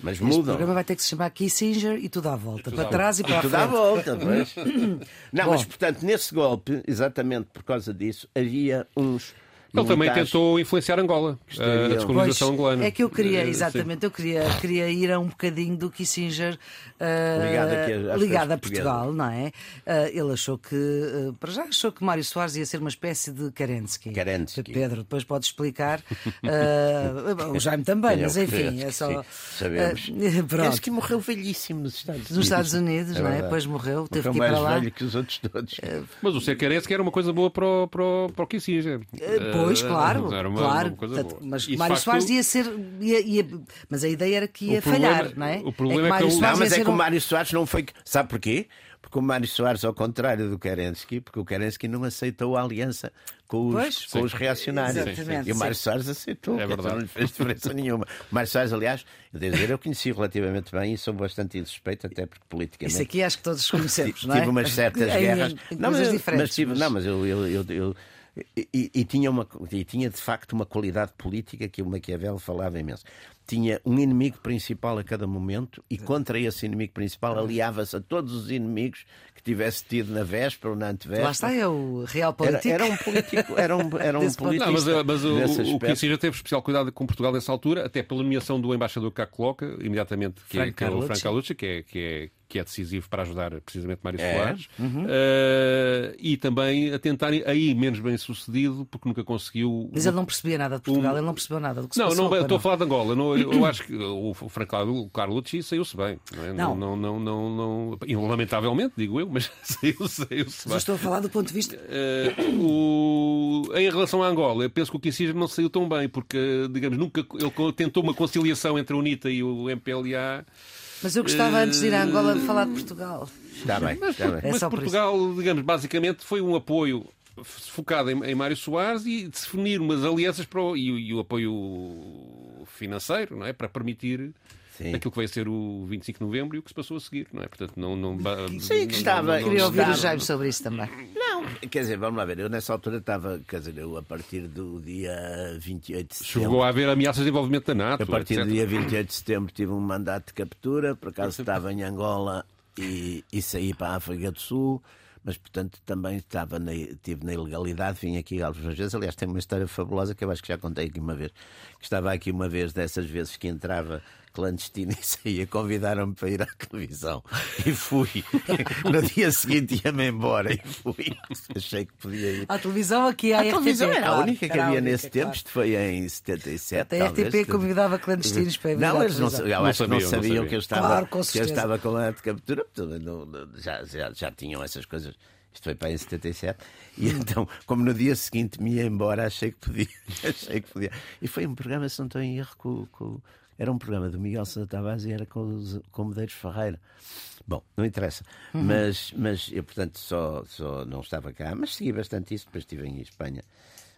Speaker 2: Mas
Speaker 1: Este
Speaker 2: mudam.
Speaker 1: programa vai ter que se chamar Kissinger e tudo à volta. Para trás e para a
Speaker 2: Tudo à
Speaker 1: frente.
Speaker 2: volta, pois. Não,
Speaker 1: Bom.
Speaker 2: mas portanto, nesse golpe, exatamente por causa disso, havia uns.
Speaker 3: Ele também
Speaker 2: militares-
Speaker 3: tentou influenciar Angola,
Speaker 2: Gostariam.
Speaker 3: a descolonização
Speaker 1: Pois,
Speaker 3: angolana.
Speaker 1: é que eu queria,
Speaker 3: Eh,
Speaker 1: exatamente, eu queria, queria ir a um bocadinho do Kissinger eh,
Speaker 2: Ligado às
Speaker 1: ligado a Portugal, não é? Eh, ele achou que, eh, para já achou que Mário Soares ia ser uma espécie de Kerensky.
Speaker 2: Kerensky.
Speaker 1: Pedro, depois pode explicar. Eh, o Jaime também,
Speaker 2: é
Speaker 1: mas enfim,
Speaker 2: Kerensky?
Speaker 1: é só.
Speaker 2: Sabemos.
Speaker 1: Eh, pronto.
Speaker 2: Penso que morreu velhíssimo nos Estados Unidos.
Speaker 1: Nos Estados Unidos, não é? Depois morreu, teve que ir
Speaker 2: mais
Speaker 1: para lá.
Speaker 2: velho que os outros todos.
Speaker 3: Mas o Sequerense que era uma coisa boa para o, para o, para o Kissinger.
Speaker 1: Pois,
Speaker 3: Eh,
Speaker 1: claro,
Speaker 3: Era uma,
Speaker 1: claro.
Speaker 3: uma coisa boa.
Speaker 1: mas
Speaker 3: E,
Speaker 1: Mário
Speaker 3: facto,
Speaker 1: Soares ia ser. Ia, ia- mas a ideia era que ia
Speaker 3: O problema-
Speaker 1: falhar, não é?
Speaker 3: o problema é que
Speaker 1: Mário
Speaker 3: o-
Speaker 1: Soares
Speaker 2: Não,
Speaker 1: ia
Speaker 2: mas é que o Mário Soares não foi. Sabe porquê? Porque o Mário Soares, ao contrário do Kerensky, porque o Kerensky não aceitou a aliança com os,
Speaker 1: Pois.
Speaker 2: com os reacionários.
Speaker 1: Exatamente,
Speaker 2: E o Mário
Speaker 1: sim.
Speaker 2: Soares aceitou.
Speaker 3: É
Speaker 2: dizer,
Speaker 3: verdade.
Speaker 2: Não lhe fez diferença nenhuma. O Mário Soares, aliás, eu devo dizer, eu conheci relativamente bem e sou bastante insuspeito, até porque politicamente.
Speaker 1: Isso aqui acho que todos conhecemos,
Speaker 2: Tive
Speaker 1: não é?
Speaker 2: umas certas guerras. Não, mas, mas tive- não, mas eu, eu, eu- eu- e, e- e tinha uma, e tinha de facto uma qualidade política que o Maquiavel falava imenso. Tinha um inimigo principal a cada momento e contra esse inimigo principal aliava-se a todos os inimigos que tivesse tido na véspera ou na antevéspera.
Speaker 1: Lá está, é o real
Speaker 2: Era,
Speaker 1: político.
Speaker 2: era um político, era um, era um político.
Speaker 3: Não, mas, eh, mas o, o. Kissinger teve especial cuidado com Portugal nessa altura, até pela nomeação do embaixador que cá coloca, imediatamente, que, é,
Speaker 1: Franco
Speaker 3: que é o. Franco Carlucci, que é, que, é, que é decisivo para ajudar precisamente Mário
Speaker 2: É.
Speaker 3: Soares.
Speaker 1: Uhum.
Speaker 3: Eh, e também a tentar, aí menos bem sucedido, porque nunca conseguiu.
Speaker 1: Mas ele não percebia nada de Portugal, ele não percebeu nada do que se
Speaker 3: Não,
Speaker 1: passou.
Speaker 3: não, estou a falar de Angola. Não, eu, eu acho que o Franco Carlucci saiu-se bem. Não, é?
Speaker 1: Não.
Speaker 3: não, não, não, não, e Lamentavelmente, digo eu, mas saiu- saiu-se
Speaker 1: Mas
Speaker 3: bem.
Speaker 1: eu estou a falar do ponto de vista.
Speaker 3: Eh, o- Em relação à Angola, eu penso que o Kissinger não saiu tão bem, porque, digamos, nunca ele tentou uma conciliação entre a UNITA e o MPLA.
Speaker 1: Mas eu gostava antes de ir à Angola de falar de Portugal.
Speaker 2: Está bem, está bem.
Speaker 1: É
Speaker 3: Mas Portugal, digamos, basicamente foi um apoio focado em, em Mário Soares e definir umas alianças para o, e, o- e o apoio financeiro, não é? Para permitir
Speaker 2: Sim.
Speaker 3: aquilo que vai ser o 25 de novembro e o que se passou a seguir, não é? Portanto, não. não
Speaker 2: Sim, que estava-
Speaker 3: não- não-
Speaker 1: Queria ouvir o Jaime sobre isso também.
Speaker 2: Não, quer dizer, vamos lá ver, eu nessa altura estava, quer dizer, eu a partir do dia 28 de setembro.
Speaker 3: Chegou a haver ameaças de envolvimento da NATO.
Speaker 2: A partir
Speaker 3: etc.
Speaker 2: do dia 28 de setembro tive um mandato de captura, por acaso estava em Angola e, e saí para a África do Sul, mas portanto também estava na, estive na ilegalidade, vim aqui algumas vezes. Aliás, tem uma história fabulosa que eu acho que já contei aqui uma vez. Que estava aqui uma vez dessas vezes que entrava clandestino e saía, convidaram-me para ir à televisão e fui. No dia seguinte ia-me embora e fui. Achei que podia ir.
Speaker 1: À televisão aqui, à
Speaker 2: A
Speaker 1: RTP.
Speaker 2: televisão era a
Speaker 1: claro,
Speaker 2: única que havia
Speaker 1: única,
Speaker 2: nesse
Speaker 1: claro.
Speaker 2: tempo, isto foi em 77.
Speaker 1: Até a
Speaker 2: talvez,
Speaker 1: RTP convidava clandestinos para vir
Speaker 2: Não,
Speaker 1: à
Speaker 2: eles não,
Speaker 1: televisão.
Speaker 2: eu
Speaker 3: Não
Speaker 2: acho que não
Speaker 3: sabiam, não
Speaker 2: sabiam
Speaker 3: sabiam.
Speaker 2: que eu estava,
Speaker 1: Claro, com
Speaker 2: que eu estava com a de captura, já, já, já tinham essas coisas. Isto foi para em 77. E então, como no dia seguinte me ia embora, achei que podia. achei que podia. E foi um programa, se não estou em erro, com, com- era um programa do Miguel Santa Tavares e era com, os, com o Medeiros Ferreira. Bom, não interessa.
Speaker 1: Uhum.
Speaker 2: Mas, mas eu, portanto, só, só não estava cá, mas segui bastante isso, depois estive em Espanha.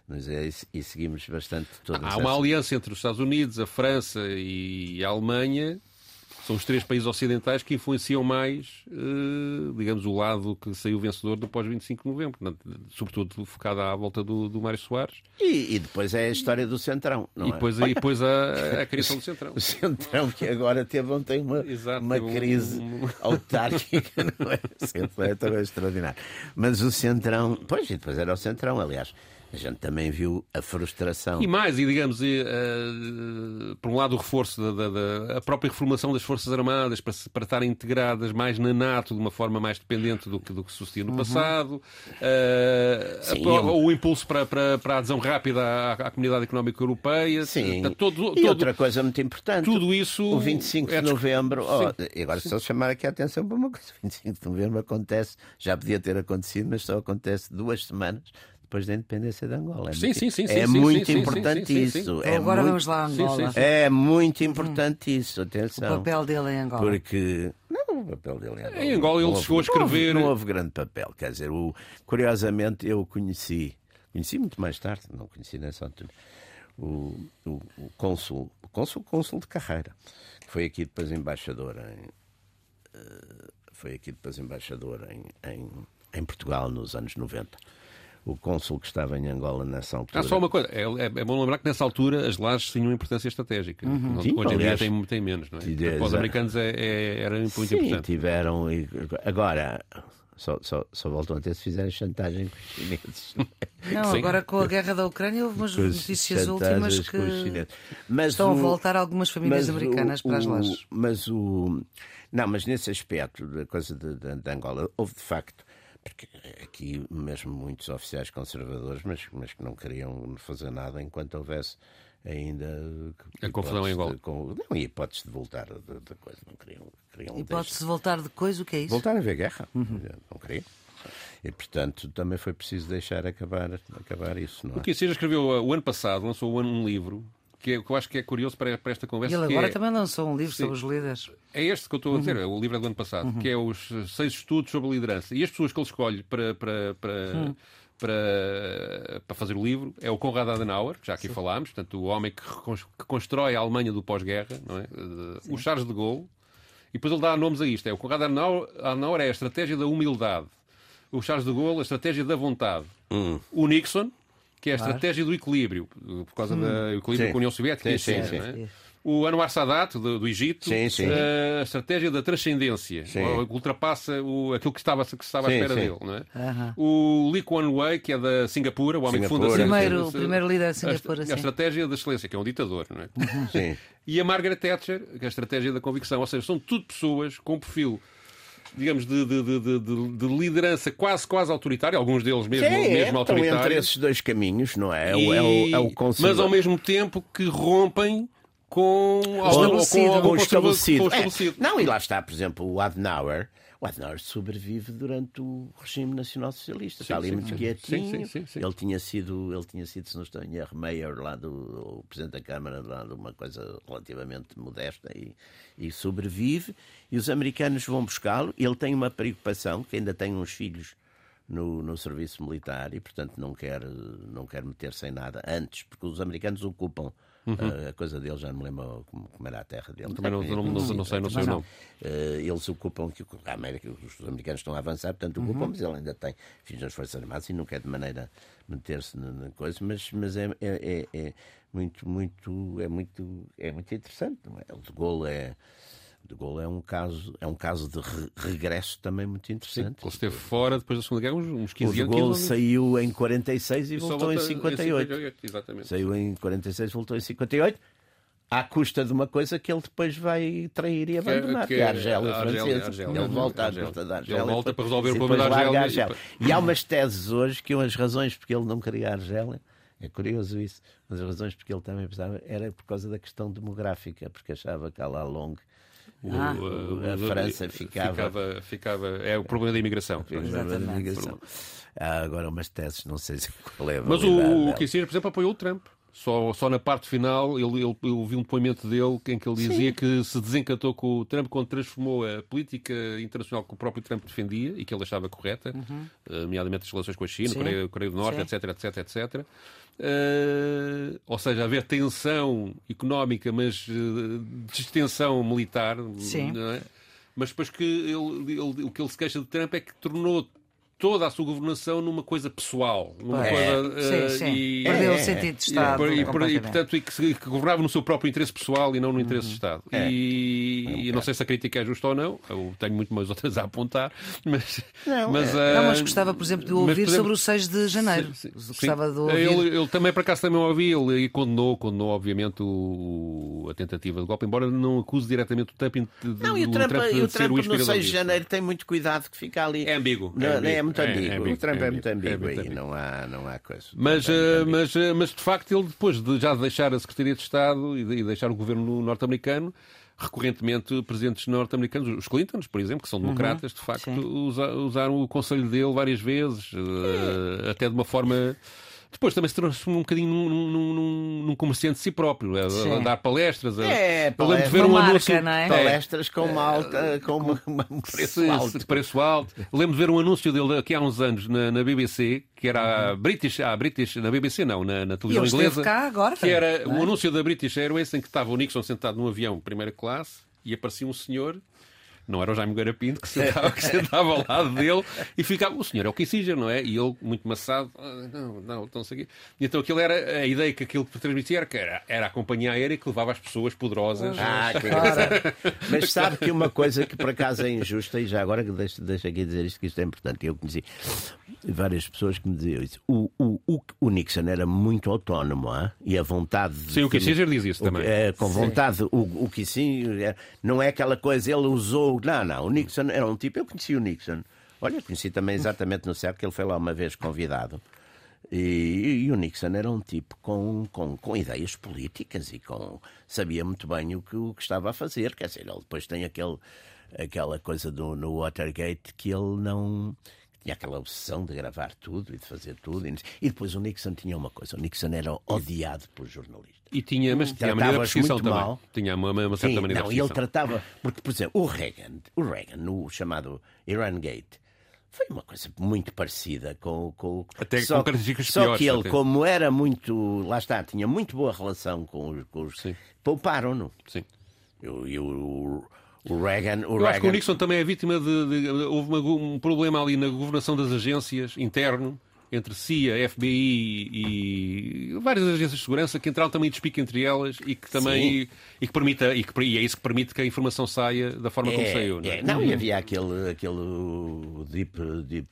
Speaker 2: Mas é isso, e seguimos bastante todas
Speaker 3: Há uma aliança entre os Estados Unidos, a França e a Alemanha. São os três países ocidentais que influenciam mais, eh, digamos, o lado que saiu vencedor do pós-25 de novembro. Sobretudo focado à volta do, do Mário Soares.
Speaker 2: E, e depois é a história do Centrão. Não
Speaker 3: e
Speaker 2: é?
Speaker 3: depois, e depois a, a criação do Centrão.
Speaker 2: O Centrão que agora teve ontem uma,
Speaker 3: Exato,
Speaker 2: uma
Speaker 3: um-
Speaker 2: crise
Speaker 3: um-
Speaker 2: autárquica, não é? Sempre é também extraordinário. Mas o Centrão, pois, e depois era o Centrão, aliás, a gente também viu a frustração.
Speaker 3: E mais, e digamos, e, eh, por um lado, o reforço da, da- da- a própria reformulação das Forças Armadas para, para estarem integradas mais na NATO de uma forma mais dependente do que, do que sucedia no passado, eh, a
Speaker 2: Sim,
Speaker 3: pro-
Speaker 2: eu-
Speaker 3: o impulso para, para, para a adesão rápida à, à Comunidade Económica Europeia,
Speaker 2: Sim.
Speaker 3: Portanto, todo,
Speaker 2: e
Speaker 3: todo-
Speaker 2: outra coisa muito importante.
Speaker 3: tudo isso
Speaker 2: O 25
Speaker 3: é
Speaker 2: de novembro, oh, e agora só chamar aqui a atenção para uma coisa: 25 de novembro acontece, já podia ter acontecido, mas só acontece duas semanas depois da independência de Angola. É
Speaker 3: Sim,
Speaker 2: muito,
Speaker 3: sim, sim,
Speaker 2: é
Speaker 3: sim,
Speaker 2: muito
Speaker 3: sim,
Speaker 2: importante
Speaker 3: sim,
Speaker 2: isso. É
Speaker 1: agora
Speaker 2: muito,
Speaker 1: vamos lá a Angola.
Speaker 3: sim, sim.
Speaker 2: É muito importante isso,
Speaker 1: O
Speaker 2: atenção.
Speaker 1: papel dele em Angola.
Speaker 2: Porque. Não, o papel dele é
Speaker 3: Em Angola ele
Speaker 2: não
Speaker 3: chegou a
Speaker 2: houve- não houve-
Speaker 3: escrever-
Speaker 2: Não houve, grande papel. Quer dizer, o, curiosamente eu conheci, conheci muito mais tarde, não conheci nessa altura, o, o, o cônsul, o cônsul, cônsul de carreira, que foi aqui depois embaixador em. eh, foi aqui depois embaixador em, em, em Portugal nos anos 90. O cônsul que estava em Angola nessa altura.
Speaker 3: Há só uma coisa, é, é- é bom lembrar que nessa altura as lajes tinham importância estratégica. Não-
Speaker 2: Sim,
Speaker 3: Hoje em dia tem, tem menos, não é? Para os americanos é, é- era muito
Speaker 2: Sim,
Speaker 3: importante.
Speaker 2: tiveram. e- Agora, só, só, só voltam a ter se fizerem chantagem com os chineses. não é?
Speaker 3: Sim.
Speaker 1: agora com a guerra da Ucrânia houve umas notícias últimas que.
Speaker 2: Mas
Speaker 1: estão a
Speaker 2: o-
Speaker 1: voltar algumas famílias americanas
Speaker 2: o-
Speaker 1: para as lajes.
Speaker 2: Mas o. Não, mas nesse aspecto da coisa de, de- de Angola, houve de facto. Porque aqui mesmo muitos oficiais conservadores, mas, mas que não queriam fazer nada enquanto houvesse ainda
Speaker 3: A confusão em
Speaker 2: hipótese
Speaker 3: Angola.
Speaker 2: de- com- não, e hipótese de voltar da da coisa, não queriam, queriam
Speaker 1: E
Speaker 2: deixar-
Speaker 1: pode-se voltar de coisa, o que é isso?
Speaker 2: voltar a haver guerra. Não queria. E, portanto, também foi preciso deixar acabar, acabar isso. Não é?
Speaker 3: O que seja escreveu uh, o ano passado, lançou o ano um livro que, é- que eu acho que é curioso para, para esta
Speaker 1: E
Speaker 3: conversa.
Speaker 1: ele
Speaker 3: que
Speaker 1: agora
Speaker 3: é,
Speaker 1: também lançou um livro sobre os líderes.
Speaker 3: é este que eu estou a dizer,
Speaker 1: Uhum.
Speaker 3: é o livro é do ano passado, que é os seis estudos sobre liderança. E as pessoas que ele escolhe para, para, para, para, para fazer o livro é o Konrad Adenauer, que já aqui falámos, portanto, o homem que, que constrói a Alemanha do pós-guerra, não é? O Charles de Gaulle, e depois ele dá nomes a isto. É, o Konrad Adenauer, Adenauer é a estratégia da humildade. O Charles de Gaulle, a estratégia da vontade. O Nixon, que é a estratégia do equilíbrio, por causa do equilíbrio
Speaker 2: Sim.
Speaker 3: com a União Soviética.
Speaker 2: Sim,
Speaker 3: etc,
Speaker 2: sim,
Speaker 3: é?
Speaker 1: sim.
Speaker 3: O Anwar Sadat, do, do Egito,
Speaker 2: Sim, sim.
Speaker 3: a estratégia da transcendência, que ultrapassa o, aquilo que estava, que estava à
Speaker 2: Sim,
Speaker 3: espera
Speaker 2: sim.
Speaker 3: dele. Não é?
Speaker 1: Aham.
Speaker 3: O Lee Kuan Yew, que é da Singapura, o homem
Speaker 2: Singapura,
Speaker 3: que funda a
Speaker 1: Primeiro-
Speaker 3: Singapura.
Speaker 1: o primeiro líder de
Speaker 3: A-
Speaker 1: Singapura,
Speaker 3: A,
Speaker 1: sim.
Speaker 3: estratégia da excelência, que é um ditador. Não é?
Speaker 2: Sim.
Speaker 3: E a Margaret Thatcher, que é a estratégia da convicção. Ou seja, são tudo pessoas com perfil digamos, de, de, de, de- de- de liderança quase, quase autoritária, alguns deles mesmo,
Speaker 2: Sim, é,
Speaker 3: mesmo
Speaker 2: estão
Speaker 3: autoritários.
Speaker 2: entre esses dois caminhos, não é? É o, é o, é o
Speaker 3: E-
Speaker 2: conserva-
Speaker 3: Mas ao mesmo tempo que rompem com
Speaker 1: estabelecido.
Speaker 3: com,
Speaker 2: com estabelecido.
Speaker 3: com o
Speaker 2: É,
Speaker 3: estabelecido.
Speaker 2: não, e lá está, por exemplo, o Adenauer. O Adenauer sobrevive durante o regime nacional-socialista. Está ali
Speaker 3: sim,
Speaker 2: muito quietinho.
Speaker 3: Sim.
Speaker 2: Ele tinha sido, ele tinha sido, se não estou em erro, mayor lá do o presidente da Câmara, lá de uma coisa relativamente modesta e, e sobrevive. E os americanos vão buscá-lo. Ele tem uma preocupação, que ainda tem uns filhos no, no serviço militar e, portanto, não quer, não quer meter-se em nada antes, porque os americanos ocupam A coisa dele, já não me lembro como, como era a terra dele.
Speaker 3: Também não, não, não, não sei, não sei o nome.
Speaker 2: Eh, eles ocupam, que a América, os americanos estão a avançar, portanto ocupam, mas ele ainda tem filhos nas Forças Armadas e não quer de maneira meter-se na, coisa, mas, mas é, é, é, é muito, muito, é muito, é muito interessante. Não é? O de Gaulle é. De Gaulle é um caso, é um caso de re- regresso também muito interessante.
Speaker 3: Ele esteve fora depois da Segunda Guerra, uns, uns
Speaker 2: O
Speaker 3: 15
Speaker 2: de
Speaker 3: anos.
Speaker 2: Gaulle
Speaker 3: 15 anos.
Speaker 2: saiu em 46 e
Speaker 3: Só
Speaker 2: voltou em
Speaker 3: volta
Speaker 2: 58.
Speaker 3: Exatamente.
Speaker 2: Saiu em 46, voltou em 58, à custa de uma coisa que ele depois vai trair e abandonar, que,
Speaker 3: que
Speaker 2: é
Speaker 3: é
Speaker 2: a Argélia
Speaker 3: Argélia,
Speaker 2: francesa.
Speaker 3: Argélia.
Speaker 2: Ele volta à
Speaker 3: Argélia.
Speaker 2: custa da
Speaker 3: Ele
Speaker 2: Argélia.
Speaker 3: volta para resolver o
Speaker 2: e
Speaker 3: problema da
Speaker 2: larga a
Speaker 3: Argélia.
Speaker 2: E há umas teses hoje que as razões porque ele não queria a Argélia, é curioso isso, mas as razões porque ele também pensava era por causa da questão demográfica, porque achava que a la longue
Speaker 3: O-
Speaker 1: Ah.
Speaker 3: o-
Speaker 2: a
Speaker 3: o-
Speaker 2: França ficava-
Speaker 3: ficava, ficava- É o problema da imigração.
Speaker 1: Exatamente.
Speaker 2: Há agora umas teses, não sei se qual é a
Speaker 3: Mas o, o. Kissinger, por exemplo, apoiou o Trump. Só, só na parte final ele, ele, eu vi um depoimento dele em que ele dizia que se desencantou com o Trump quando transformou a política internacional que o próprio Trump defendia e que ele achava correta, eh, nomeadamente as relações com a China,
Speaker 1: Sim.
Speaker 3: Coreia, Coreia do Norte,
Speaker 1: Sim.
Speaker 3: etc, etc, etc. Eh, ou seja, haver tensão económica, mas eh, distensão militar.
Speaker 1: Sim.
Speaker 3: é? Mas depois que ele, ele- o que ele se queixa de Trump é que tornou toda a sua governação numa coisa pessoal. Numa
Speaker 1: Pois.
Speaker 3: coisa,
Speaker 1: Sim,
Speaker 3: eh,
Speaker 1: sim.
Speaker 3: e-
Speaker 1: Perdeu
Speaker 2: É,
Speaker 1: o sentido de
Speaker 3: e,
Speaker 1: Estado.
Speaker 3: e, e,
Speaker 1: completamente.
Speaker 3: portanto, e que, que governava no seu próprio interesse pessoal e não no interesse de Estado.
Speaker 2: É.
Speaker 3: E, e não sei se a crítica é justa ou não, eu tenho muito mais outras a apontar, mas.
Speaker 2: Não,
Speaker 3: mas,
Speaker 2: é-
Speaker 1: Não,
Speaker 3: ah,
Speaker 1: mas gostava, por exemplo, de
Speaker 3: mas,
Speaker 1: ouvir
Speaker 3: por exemplo,
Speaker 1: sobre o 6 de janeiro.
Speaker 3: Sim, sim,
Speaker 1: Gostava
Speaker 3: sim.
Speaker 1: de ouvir.
Speaker 3: Ele, ele também, por acaso, também ouvi, ele aí condenou, condenou obviamente, o, a tentativa de golpe, embora não acuse diretamente o Trump de, de-
Speaker 2: Não, e o Trump, e o Trump
Speaker 3: o
Speaker 2: no
Speaker 3: inspirador
Speaker 2: 6 de janeiro tem muito cuidado que fica ali.
Speaker 3: É ambíguo.
Speaker 2: Não,
Speaker 3: é,
Speaker 2: é,
Speaker 3: ambíguo.
Speaker 2: Muito ambíguo.
Speaker 3: É, é ambíguo,
Speaker 2: o Trump é,
Speaker 3: é
Speaker 2: muito
Speaker 3: ambíguo, é
Speaker 2: ambíguo aí, não há, não há coisa.
Speaker 3: Mas,
Speaker 2: é
Speaker 3: eh, mas, eh, mas de facto ele depois de já deixar a Secretaria de Estado e de e deixar o governo norte-americano, recorrentemente presidentes norte-americanos, os Clintons, por exemplo, que são democratas, de facto usaram o conselho dele várias vezes, eh, até de uma forma. Depois também se transformou um bocadinho num, num- num- num comerciante de si próprio, a,
Speaker 1: Sim.
Speaker 3: a dar palestras. A,
Speaker 2: É,
Speaker 3: lembro de ver
Speaker 1: Uma
Speaker 3: um
Speaker 1: marca,
Speaker 3: anúncio.
Speaker 1: não é?
Speaker 2: Palestras com uma alta, com uma, uma- um preço alto.
Speaker 3: de preço alto. Lembro de ver um anúncio dele aqui há uns anos na, na BBC, que era a British, ah, British, na BBC não, na, na televisão inglesa.
Speaker 1: cá agora.
Speaker 3: Que era
Speaker 1: não é?
Speaker 3: um anúncio da British Airways em que estava o Nixon sentado num avião de primeira classe e aparecia um senhor, não era o Jaime Garapinto, que sentava, que sentava ao lado dele e ficava. O senhor é o Kissinger, não é? E ele, muito maçado, "Ah, não, não, não sei o quê. E então aquilo era a ideia que aquilo transmitia era que era, era a companhia aérea que levava as pessoas poderosas.
Speaker 2: Ah, que
Speaker 1: Ora.
Speaker 2: Mas sabe que uma coisa que por acaso é injusta, e já agora que deixo, deixo aqui dizer isto, que isto é importante. Eu conheci várias pessoas que me diziam isso. O, o, o, Nixon era muito autónomo ah? e a vontade. de-
Speaker 3: Sim, o Kissinger diz isso
Speaker 2: o-
Speaker 3: também.
Speaker 2: é, com vontade, o, o Kissinger não é aquela coisa, ele usou. Não, não, o Nixon era um tipo. Eu conheci o Nixon. Olha, conheci também exatamente no certo que ele foi lá uma vez convidado. E, e o Nixon era um tipo com, com, com ideias políticas e com sabia muito bem o que, o que estava a fazer. Quer dizer, ele depois tem aquele, aquela coisa do, no Watergate que ele não tinha aquela obsessão de gravar tudo e de fazer tudo. E, depois o Nixon tinha uma coisa: o Nixon era odiado pelos jornalistas.
Speaker 3: E tinha, mas tinha a maneira de
Speaker 2: muito
Speaker 3: também.
Speaker 2: mal.
Speaker 3: Tinha uma, uma certa
Speaker 2: Sim,
Speaker 3: maneira
Speaker 2: não,
Speaker 3: de
Speaker 2: e ele tratava. Porque, por exemplo, o Reagan, o Reagan, no chamado Iran Gate, foi uma coisa muito parecida com, com
Speaker 3: Até
Speaker 2: só,
Speaker 3: com características
Speaker 2: só
Speaker 3: piores,
Speaker 2: que ele,
Speaker 3: até.
Speaker 2: como era muito, lá está, tinha muito boa relação com os, com os
Speaker 3: Sim.
Speaker 2: pouparam-no.
Speaker 3: Sim.
Speaker 2: E o, o, Reagan, o
Speaker 3: Eu acho que o
Speaker 2: Reagan
Speaker 3: Nixon também é vítima de. de- houve uma- um problema ali na governação das agências interno entre CIA, FBI e várias agências de segurança que entraram também despique entre elas e que também e, e que permita e, que, e é isso que permite que a informação saia da forma como
Speaker 2: É,
Speaker 3: saiu. Não, é?
Speaker 2: é, não, e havia aquele, aquele deep, deep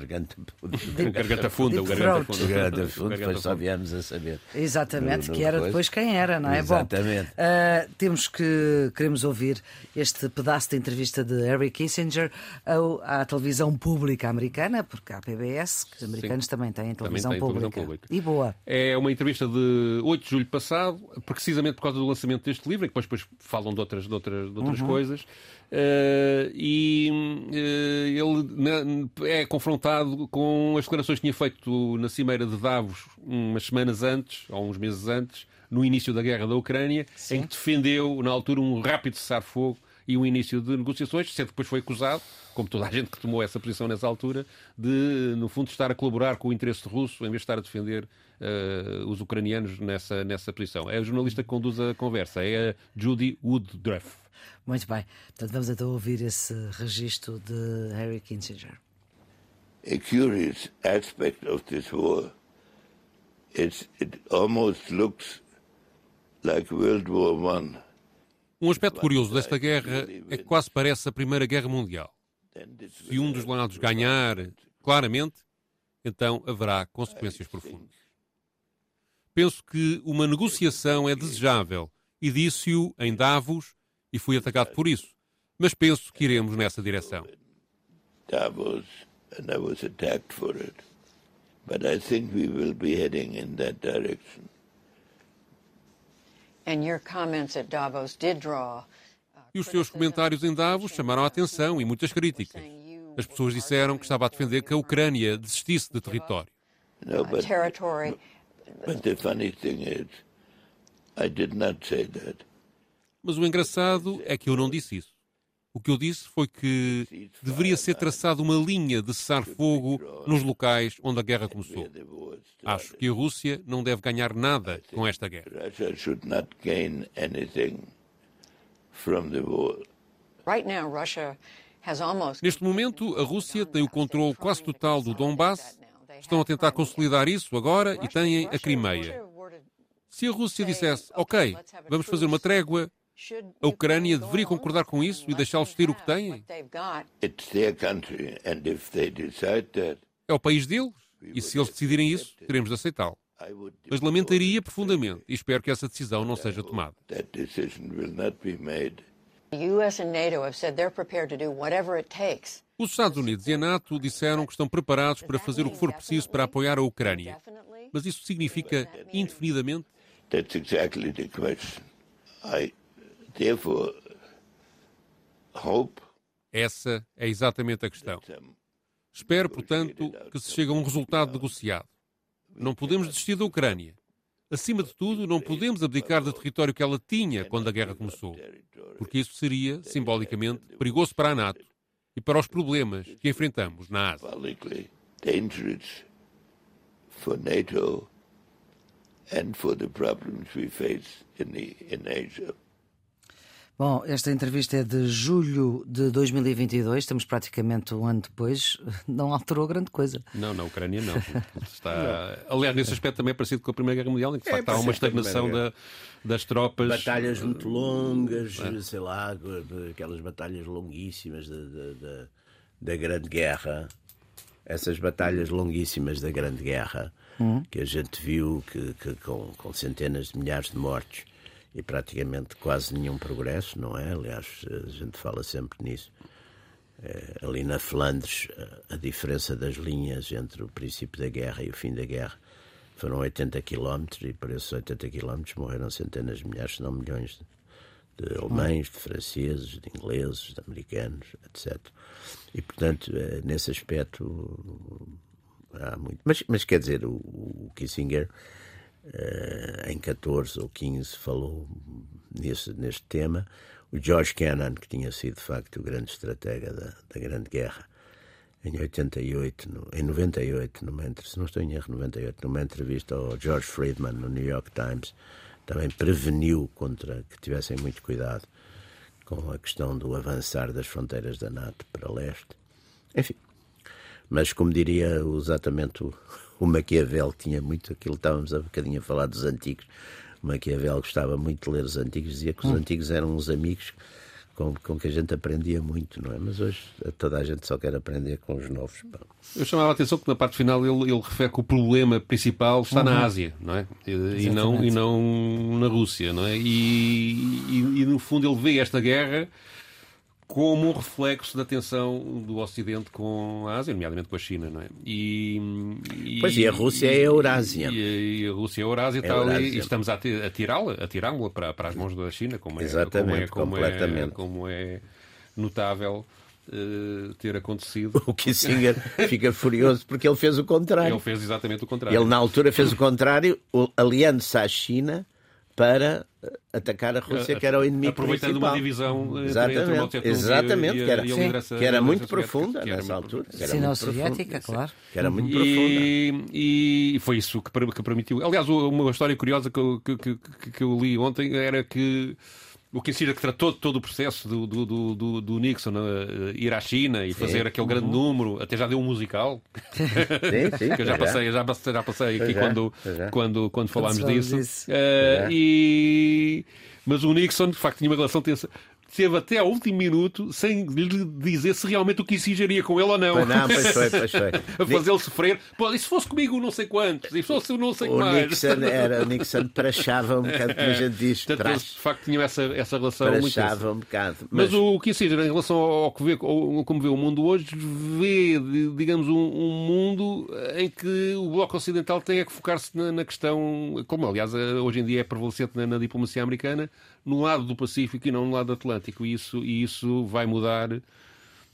Speaker 2: garganta,
Speaker 3: O garganta funda, o garganta funda.
Speaker 2: garganta
Speaker 3: Garganta
Speaker 2: depois só
Speaker 3: funda.
Speaker 2: viemos a saber.
Speaker 1: Exatamente,
Speaker 2: No- no
Speaker 1: que era
Speaker 2: coisa.
Speaker 1: depois quem era, não é?
Speaker 2: Exatamente.
Speaker 1: Bom, ah, temos que queremos ouvir este pedaço de entrevista de Harry Kissinger ao- à televisão pública americana, porque há a PBS, que os americanos também têm televisão,
Speaker 3: têm televisão
Speaker 1: pública.
Speaker 3: pública.
Speaker 1: E boa.
Speaker 3: É uma entrevista de 8 de julho passado, precisamente por causa do lançamento deste livro, e depois, depois falam de outras, de outras, de outras coisas. Eh, e eh, ele é confrontado com as declarações que tinha feito na Cimeira de Davos umas semanas antes, ou uns meses antes, no início da guerra da Ucrânia, em que defendeu, na altura, um rápido cessar-fogo e um início de negociações, sendo depois foi acusado, como toda a gente que tomou essa posição nessa altura, de, no fundo, estar a colaborar com o interesse russo em vez de estar a defender uh, os ucranianos nessa, nessa posição. É a jornalista que conduz a conversa, é a Judy Woodruff.
Speaker 1: Muito bem. Portanto, vamos então ouvir esse registro de Harry Kissinger.
Speaker 4: A curious aspect of this war is it almost looks like World War I.
Speaker 3: Um aspecto curioso desta guerra é que quase parece a Primeira Guerra Mundial. Se um dos lados ganhar claramente, então haverá consequências profundas. Penso que uma negociação é desejável e disse-o em Davos e fui atacado por isso. Mas penso que iremos nessa direção.
Speaker 4: Davos, and I was attacked for it. But I think we will be heading in that direction.
Speaker 3: And your comments at Davos did draw uh, e os seus comentários em Davos chamaram a atenção e muitas críticas. As pessoas disseram que estava a defender que a Ucrânia desistisse de território.
Speaker 4: No, but, but the funny thing is, I did not say that.
Speaker 3: Mas o engraçado é que eu não disse isso. O que eu disse foi que deveria ser traçada uma linha de cessar-fogo nos locais onde a guerra começou. Acho que a Rússia não deve ganhar nada com esta guerra. Neste momento, a Rússia tem o controle quase total do Donbass. Estão a tentar consolidar isso agora e têm a Crimeia. Se a Rússia dissesse, ok, vamos fazer uma trégua, a Ucrânia deveria concordar com isso e deixá-los ter o que têm? É o país deles. E se eles decidirem isso, teremos de aceitá-lo. Mas lamentaria profundamente e espero que essa decisão não seja tomada. Os Estados Unidos e a NATO disseram que estão preparados para fazer o que for preciso para apoiar a Ucrânia. Mas isso significa indefinidamente? That's exactly the question. I essa é exatamente a questão. Espero, portanto, que se chegue a um resultado negociado. Não podemos desistir da Ucrânia. Acima de tudo, não podemos abdicar do território que ela tinha quando a guerra começou, porque isso seria, simbolicamente, perigoso para a NATO e para os problemas que enfrentamos na Ásia. And for the problems we face in, the, in Asia.
Speaker 1: Bom, esta entrevista é de julho de 2022, estamos praticamente um ano depois, não alterou grande coisa.
Speaker 3: Não, na Ucrânia não. Está... Aliás, nesse aspecto também é parecido com a Primeira Guerra Mundial, em que de é, facto há uma estagnação da, das tropas.
Speaker 2: Batalhas muito longas, é. sei lá, aquelas batalhas longuíssimas da, da, da Grande Guerra, essas batalhas longuíssimas da Grande Guerra, hum. que a gente viu que, que com, com centenas de milhares de mortos e praticamente quase nenhum progresso, não é? Aliás, a gente fala sempre nisso. É, ali na Flandres, a diferença das linhas entre o princípio da guerra e o fim da guerra foram 80 quilómetros e por esses 80 quilómetros morreram centenas de milhares, se não milhões de, de alemães, de franceses, de ingleses, de americanos, etc. E, portanto, é, nesse aspecto há muito. Mas, mas quer dizer, o, o Kissinger uh, em 14 ou 15 falou nesse, neste tema. O George Kennan, que tinha sido de facto o grande estratega da, da Grande Guerra, em 88, no, em 98, numa, se não estou em erro, 98, numa entrevista ao George Friedman no New York Times, também preveniu contra que tivessem muito cuidado com a questão do avançar das fronteiras da NATO para leste. Enfim, mas como diria exatamente o, o Maquiavel tinha muito aquilo, estávamos a bocadinho a falar dos antigos. O Maquiavel gostava muito de ler os antigos, dizia que os hum. antigos eram uns amigos com, com que a gente aprendia muito, não é? Mas hoje toda a gente só quer aprender com os novos.
Speaker 3: Eu chamava a atenção que na parte final ele, ele refere que o problema principal está uhum. na Ásia, não é? E, não, e não na Rússia, não é? E, e, e no fundo ele vê esta guerra como um reflexo da tensão do Ocidente com a Ásia, nomeadamente com a China, não é? E,
Speaker 2: e pois, e a Rússia é a Eurásia.
Speaker 3: E, e a Rússia é a Eurásia, é está ali, e estamos a, tirá-la a tirá-la para, para as mãos da China, como é,
Speaker 2: Exatamente,
Speaker 3: como
Speaker 2: é, como completamente.
Speaker 3: É, como é notável. Uh, ter acontecido.
Speaker 2: O Kissinger fica furioso porque ele fez o contrário.
Speaker 3: Ele fez exatamente o contrário.
Speaker 2: Ele, na altura, fez o contrário, aliando-se à China para eh, atacar a Rússia, que era o inimigo
Speaker 3: Aproveitando
Speaker 2: principal.
Speaker 3: uma divisão entre, entre a
Speaker 2: Exatamente,
Speaker 3: Tse-tung
Speaker 2: exatamente,
Speaker 3: e
Speaker 2: que era,
Speaker 3: e a liderança-
Speaker 2: que era muito profunda
Speaker 3: que era
Speaker 2: nessa
Speaker 3: muito
Speaker 2: altura. que era
Speaker 1: Sinal
Speaker 2: muito profunda,
Speaker 1: soviética, claro.
Speaker 2: Que era muito profunda.
Speaker 3: E, e foi isso que, que permitiu. Aliás, uma história curiosa que eu, que, que- que- que eu li ontem era que o Kissinger que tratou de todo o processo do, do, do, do- Nixon eh, ir à China e fazer aquele grande número, até já deu um musical.
Speaker 2: Sim, sim,
Speaker 3: que eu já
Speaker 2: é.
Speaker 3: passei, já passei, já passei aqui
Speaker 2: Pois é,
Speaker 3: quando,
Speaker 2: pois é.
Speaker 3: quando, quando falámos disso.
Speaker 2: é.
Speaker 3: e... Mas o Nixon, de facto, tinha uma relação tensa. Teve até ao último minuto sem lhe dizer se realmente o Kissinger ia com ele ou não.
Speaker 2: Pois não, pois foi, pois foi.
Speaker 3: a fazê-lo sofrer. Pô, e se fosse comigo, não sei quantos, e se fosse não sei
Speaker 2: O
Speaker 3: mais.
Speaker 2: Nixon era, o Nixon prachava um bocado, como a gente diz,
Speaker 3: Portanto, eles, de facto, tinham essa, essa relação muito
Speaker 2: prachava um bocado.
Speaker 3: Mas, o Kissinger, em relação ao que vê, ao- como vê o mundo hoje, vê, di- digamos, um, um mundo em que o Bloco Ocidental tem é que focar-se na, na questão, como aliás eh, hoje em dia é prevalecente na, na diplomacia americana, no lado do Pacífico e não no lado do Atlântico. E isso, e isso vai mudar.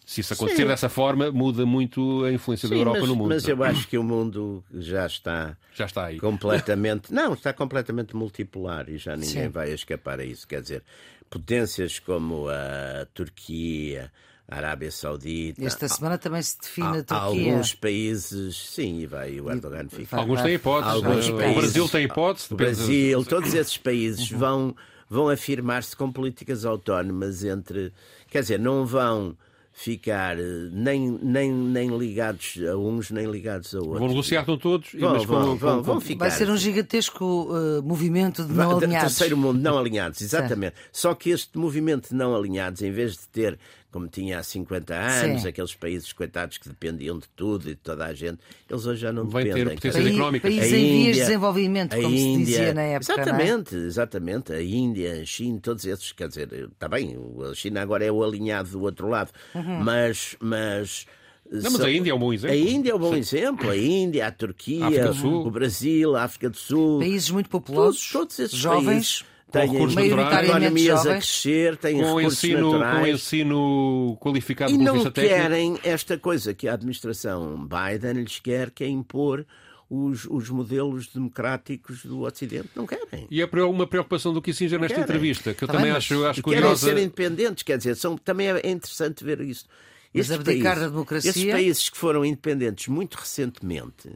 Speaker 3: Se isso acontecer
Speaker 2: Sim.
Speaker 3: dessa forma, muda muito a influência da
Speaker 2: Sim,
Speaker 3: Europa
Speaker 2: mas,
Speaker 3: no mundo.
Speaker 2: mas eu acho que o mundo já está
Speaker 3: Já está aí.
Speaker 2: completamente. Não, está completamente multipolar e já ninguém
Speaker 1: Sim.
Speaker 2: vai escapar a isso. Quer dizer, potências como a Turquia, a Arábia Saudita.
Speaker 1: Esta semana também se define a Turquia.
Speaker 2: alguns países, sim, e vai o Erdogan fica.
Speaker 3: Alguns têm hipóteses.
Speaker 2: Alguns
Speaker 3: o
Speaker 2: países.
Speaker 3: Brasil tem hipótese.
Speaker 2: O Brasil, todos esses países vão, vão afirmar-se com políticas autónomas entre. Quer dizer, não vão ficar eh, nem, nem, nem ligados a uns nem ligados a outros.
Speaker 3: Vão negociar com todos,
Speaker 2: Vão,
Speaker 3: mas
Speaker 2: vão, vão, vão ficar.
Speaker 1: Vai ser um gigantesco eh, movimento de não alinhados.
Speaker 2: Terceiro mundo não alinhados, exatamente. Só que este movimento de não alinhados, em vez de ter, como tinha há 50 anos,
Speaker 1: Sim.
Speaker 2: aqueles países coitados que dependiam de tudo e de toda a gente, eles hoje já não
Speaker 3: Vai ter
Speaker 2: dependem.
Speaker 3: potência
Speaker 2: quer dizer,
Speaker 1: País,
Speaker 3: económicas.
Speaker 1: país
Speaker 2: A
Speaker 1: em vias de desenvolvimento,
Speaker 2: a
Speaker 1: como se
Speaker 2: Índia,
Speaker 1: dizia na época. não é?
Speaker 2: Exatamente, exatamente. A Índia, a China, todos esses, quer dizer, está bem, a China agora é o alinhado do outro lado,
Speaker 1: Uhum.
Speaker 2: mas. mas
Speaker 3: Não, mas a Índia é um bom exemplo.
Speaker 2: A Índia é um bom exemplo. A Índia, a Turquia,
Speaker 3: África do Sul.
Speaker 2: o Brasil, a África do Sul.
Speaker 1: Países muito
Speaker 2: Todos,
Speaker 1: populosos,
Speaker 2: todos esses
Speaker 1: jovens,
Speaker 2: países têm
Speaker 3: recursos naturais.
Speaker 1: maioritariamente
Speaker 2: economias a crescer, têm
Speaker 3: com
Speaker 2: recursos
Speaker 3: ensino, com
Speaker 2: naturais.
Speaker 3: ensino qualificado
Speaker 2: E não querem esta coisa que a administração Biden lhes quer, que é impor os, os modelos democráticos do Ocidente. Não querem.
Speaker 3: E é uma preocupação do Kissinger nesta
Speaker 2: Querem.
Speaker 3: entrevista, que eu
Speaker 1: Tá
Speaker 3: também
Speaker 1: bem,
Speaker 3: acho, acho
Speaker 2: querem
Speaker 3: curiosa.
Speaker 2: ser independentes, quer dizer, são, também é interessante ver isso.
Speaker 1: Mas abdicar
Speaker 2: países-
Speaker 1: da democracia-
Speaker 2: Esses países que foram independentes muito recentemente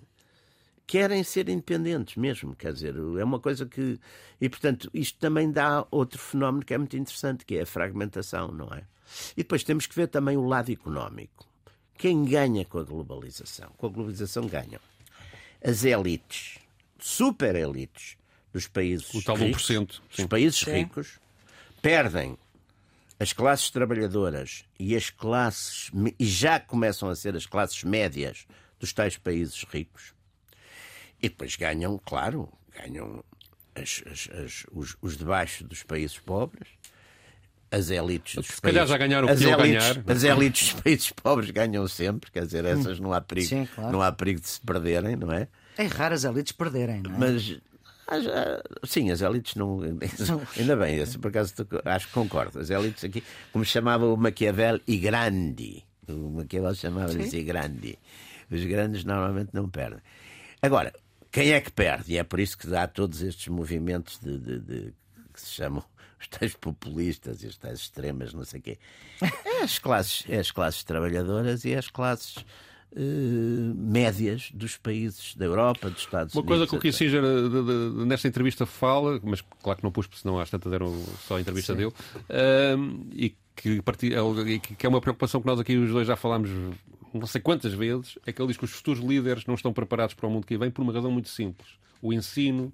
Speaker 2: querem ser independentes mesmo, quer dizer, é uma coisa que. E, portanto, isto também dá outro fenómeno que é muito interessante, que é a fragmentação, não é? E depois temos que ver também o lado económico. Quem ganha com a globalização? Com a globalização ganham as elites, super elites dos países
Speaker 3: O tal
Speaker 2: ricos,
Speaker 3: 1%,
Speaker 2: dos
Speaker 3: sim.
Speaker 2: países
Speaker 1: Sim.
Speaker 2: ricos, perdem as classes trabalhadoras e as classes e já começam a ser as classes médias dos tais países ricos e depois ganham, claro, ganham as- as- as- os, os de baixo dos países pobres, as elites dos
Speaker 3: Se calhar
Speaker 2: países,
Speaker 3: já ganharam o
Speaker 2: as
Speaker 3: que
Speaker 2: elites,
Speaker 3: ganhar.
Speaker 2: as elites dos países pobres ganham sempre, quer dizer, essas não há perigo,
Speaker 1: Sim, claro.
Speaker 2: não há perigo de se perderem, não é?
Speaker 1: É raro as elites perderem, não é?
Speaker 2: Mas sim, as elites não. Ainda bem, esse, por acaso acho que concordo. As elites aqui, como chamava o Maquiavel, i grandi. O Maquiavel chamava-lhes i grandi. Os grandes normalmente não perdem. Agora, quem é que perde? E é por isso que dá todos estes movimentos de, de- de- que se chamam os tais populistas e as tais extremas, não sei o quê. É as classes, é as classes trabalhadoras e as classes eh, médias dos países da Europa, dos Estados
Speaker 3: Uma
Speaker 2: Unidos.
Speaker 3: coisa que o. Kissinger eh, de- de- nesta entrevista fala, mas claro que não pus, porque senão às tantas eram só a entrevista dele, ahm, e que, e que- que é uma preocupação que nós aqui os dois já falámos não sei quantas vezes, é que ele diz que os futuros líderes não estão preparados para o mundo que vem por uma razão muito simples. O ensino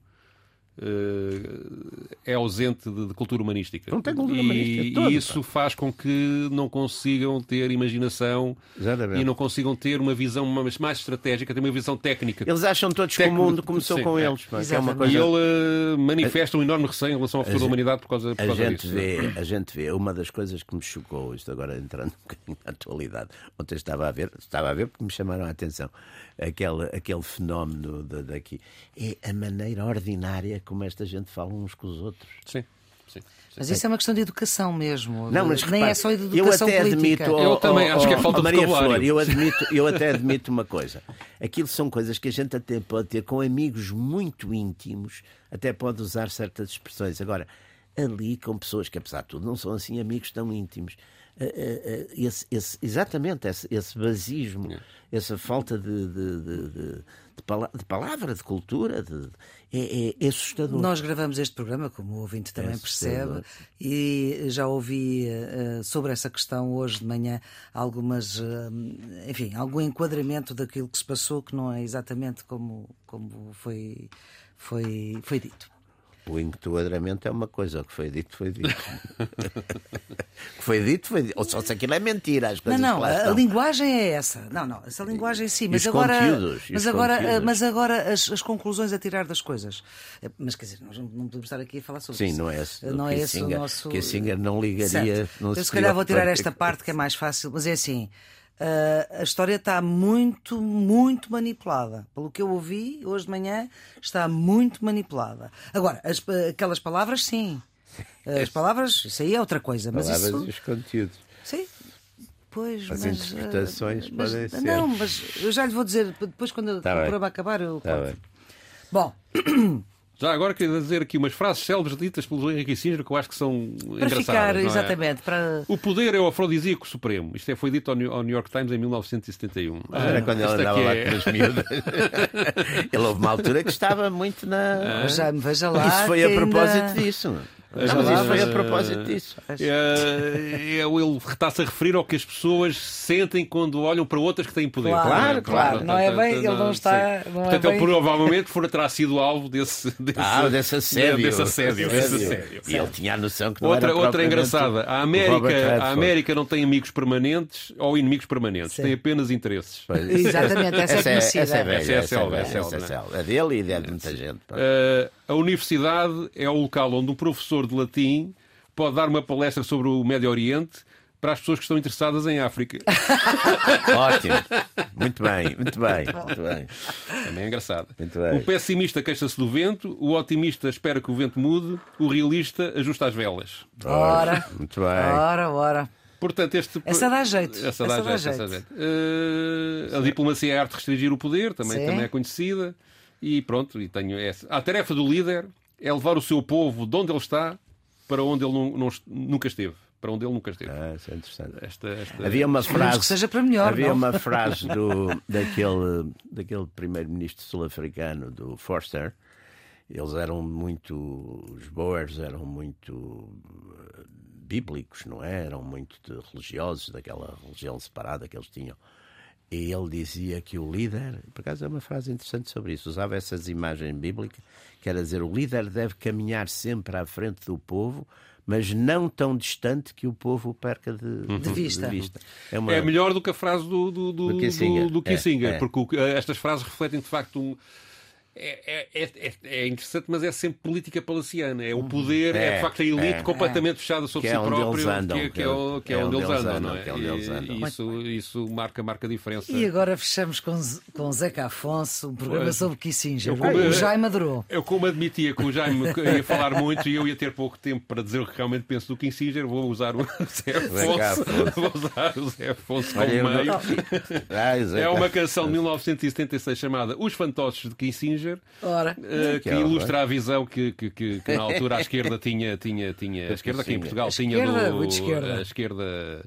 Speaker 3: é ausente de, de cultura humanística.
Speaker 2: Não tem cultura
Speaker 3: e,
Speaker 2: humanística toda,
Speaker 3: e isso faz com que não consigam ter imaginação
Speaker 2: Exatamente.
Speaker 3: e não consigam ter uma visão mais, mais estratégica, ter uma visão técnica.
Speaker 2: Eles acham todos que o mundo começou
Speaker 3: sim,
Speaker 2: com
Speaker 3: é.
Speaker 2: eles. é uma coisa...
Speaker 3: E ele eh, manifesta um enorme receio em relação ao futuro da humanidade por causa, por
Speaker 2: A
Speaker 3: causa
Speaker 2: gente,
Speaker 3: disso.
Speaker 2: vê, a gente vê, uma das coisas que me chocou, isto agora entrando um bocadinho na atualidade, ontem estava a ver, estava a ver porque me chamaram a atenção, aquele, aquele fenómeno de- daqui, é a maneira ordinária como esta gente fala uns com os outros.
Speaker 3: Sim. sim.
Speaker 1: Mas isso é uma questão de educação mesmo.
Speaker 2: Não, mas
Speaker 1: Nem
Speaker 2: repare,
Speaker 1: é só de
Speaker 2: eu
Speaker 1: educação
Speaker 2: até
Speaker 1: política.
Speaker 2: admito,
Speaker 3: Eu também acho que é falta de
Speaker 2: Maria
Speaker 3: vocabulário.
Speaker 2: Flor, eu admito, eu até admito uma coisa. Aquilo são coisas que a gente até pode ter com amigos muito íntimos, até pode usar certas expressões. Agora, ali com pessoas que, apesar de tudo, não são assim amigos tão íntimos. Eh, eh, eh, Esse, esse- exatamente esse, esse basismo, essa falta de, de, de- de- de pala- de palavra, de cultura, de- é, é assustador.
Speaker 1: Nós gravamos este programa, como o ouvinte também
Speaker 2: É
Speaker 1: percebe, e já ouvi eh, sobre essa questão hoje de manhã algumas, eh, enfim, algum enquadramento daquilo que se passou que não é exatamente como, como foi, foi, foi dito.
Speaker 2: O enquadramento é uma coisa, o que foi dito, foi dito. o que foi dito, foi dito. Ou só se aquilo é mentira, as
Speaker 1: Não,
Speaker 2: coisas
Speaker 1: não,
Speaker 2: que lá
Speaker 1: a, a linguagem é essa. Não, não, essa linguagem sim, mas agora, mas agora,
Speaker 2: conteúdos.
Speaker 1: mas agora as, as conclusões a tirar das coisas. Eh, Mas quer dizer, nós não, não podemos estar aqui a falar sobre
Speaker 2: Sim,
Speaker 1: isso.
Speaker 2: não é esse.
Speaker 1: Não é esse o nosso.
Speaker 2: Kissinger não ligaria.
Speaker 1: Certo.
Speaker 2: Não
Speaker 1: Eu, se calhar vou tirar esta parte que é mais fácil, mas é assim. Ah, a história está muito, muito manipulada. Pelo que eu ouvi hoje de manhã, está muito manipulada. Agora, as aquelas palavras, sim. As palavras, isso aí é outra coisa. Mas
Speaker 2: Palavras
Speaker 1: isso.
Speaker 2: e os conteúdos.
Speaker 1: Sim. Pois,
Speaker 2: As
Speaker 1: mas,
Speaker 2: interpretações
Speaker 1: ah, mas-
Speaker 2: podem ser.
Speaker 1: Não, mas eu já lhe vou dizer, depois quando
Speaker 2: Tá
Speaker 1: o programa acabar, eu
Speaker 2: Tá.
Speaker 1: Bom,
Speaker 3: Já agora queria dizer aqui umas frases célebres ditas pelo Henrique Kissinger que eu acho que são
Speaker 1: para
Speaker 3: engraçadas.
Speaker 1: ficar,
Speaker 3: não é?
Speaker 1: exatamente, para.
Speaker 3: O poder é o afrodisíaco supremo. Isto é, foi dito ao New, ao New York Times em 1971.
Speaker 2: Mas era quando ele andava lá
Speaker 3: é-
Speaker 2: com as miúdas. ele houve uma altura que estava muito na.
Speaker 1: Já me veja lá.
Speaker 2: Isso foi a
Speaker 1: ainda-
Speaker 2: propósito disso. Não, mas
Speaker 1: lá,
Speaker 2: isso foi a propósito disso.
Speaker 3: É, é, ele está-se a referir ao que as pessoas sentem quando olham para outras que têm poder.
Speaker 1: Claro,
Speaker 2: Claro, claro.
Speaker 1: Não é bem- ele não está- não é
Speaker 3: Portanto,
Speaker 1: bem-
Speaker 3: ele provavelmente for terá sido alvo desse, desse,
Speaker 2: Ah, desse assédio.
Speaker 3: Desse assédio. Desse assédio.
Speaker 2: E ele tinha a noção que não
Speaker 3: Outra,
Speaker 2: era
Speaker 3: outra engraçada. A América, a América não tem amigos permanentes ou inimigos permanentes.
Speaker 1: Sim.
Speaker 3: Tem apenas interesses.
Speaker 2: Pois.
Speaker 1: Exatamente, essa é conhecida.
Speaker 2: Essa é velha,
Speaker 3: Essa é a
Speaker 2: essa é velha,
Speaker 3: é
Speaker 2: essa é
Speaker 3: né?
Speaker 2: A dele e de muita gente.
Speaker 3: Uh, a universidade é o local onde um professor de latim pode dar uma palestra sobre o Médio Oriente para as pessoas que estão interessadas em África.
Speaker 2: Ótimo. Muito bem, muito bem, muito bem.
Speaker 3: Também é engraçado.
Speaker 2: Muito bem.
Speaker 3: O pessimista queixa-se do vento, o otimista espera que o vento mude, o realista ajusta as velas.
Speaker 1: Ora,
Speaker 2: Muito bem.
Speaker 1: ora, ora.
Speaker 3: Portanto, este...
Speaker 1: Essa dá jeito.
Speaker 3: Essa dá
Speaker 1: Essa dá
Speaker 3: jeito, essa
Speaker 1: jeito.
Speaker 3: dá jeito. Uh, a diplomacia é a arte de restringir o poder, também,
Speaker 1: Sim.
Speaker 3: também é conhecida. E pronto, e tenho essa. A tarefa do líder é levar o seu povo de onde ele está para onde ele não- não- nunca esteve. Para onde ele nunca esteve.
Speaker 2: Ah, isso é interessante.
Speaker 3: Esta, esta...
Speaker 2: Havia uma frase.
Speaker 1: que seja para melhor,
Speaker 2: Havia
Speaker 1: não?
Speaker 2: uma frase do, daquele, daquele primeiro-ministro sul-africano, do Forster. Eles eram muito. Os Boers eram muito eh, bíblicos, não é? Eram muito religiosos, daquela religião separada que eles tinham. E ele dizia que o líder, por acaso é uma frase interessante sobre isso, usava essas imagens bíblicas, que era dizer: o líder deve caminhar sempre à frente do povo, mas não tão distante que o povo o perca de,
Speaker 1: De vista.
Speaker 2: É, uma-
Speaker 3: É melhor do que a frase do, do, do,
Speaker 2: Do Kissinger.
Speaker 3: do- do
Speaker 2: É,
Speaker 3: Kissinger,
Speaker 2: é.
Speaker 3: porque o- estas frases refletem de facto um. É, é, é, é interessante, mas é sempre política palaciana. É o poder, é,
Speaker 2: É,
Speaker 3: de facto a elite
Speaker 2: é.
Speaker 3: completamente fechada sobre
Speaker 2: Que é
Speaker 3: si
Speaker 2: onde
Speaker 3: próprio,
Speaker 2: eles andam,
Speaker 3: que, é- que é, que é onde eles andam, não é?
Speaker 2: que é onde eles
Speaker 3: E-
Speaker 2: andam.
Speaker 3: isso, isso marca, marca a diferença.
Speaker 1: E agora fechamos com, com Zeca Afonso, um programa
Speaker 3: Pois.
Speaker 1: sobre Kissinger.
Speaker 3: Eu como-
Speaker 1: O Jaime adorou.
Speaker 3: Eu, como admitia que o Jaime ia falar muito e eu ia ter pouco tempo para dizer o que realmente penso do Kissinger, vou usar o Zé Afonso.
Speaker 2: Afonso.
Speaker 3: Vou usar o Zé Afonso como meio.
Speaker 2: Ah,
Speaker 3: É uma canção de 1976 chamada Os Fantoches de Kissinger,
Speaker 1: Ora,
Speaker 3: eh, que
Speaker 2: Que horror.
Speaker 3: ilustra a visão que, que, que- que na altura a esquerda tinha. tinha, tinha a esquerda aqui em Portugal tinha
Speaker 1: esquerda,
Speaker 3: do.
Speaker 1: muito esquerda.
Speaker 3: A esquerda.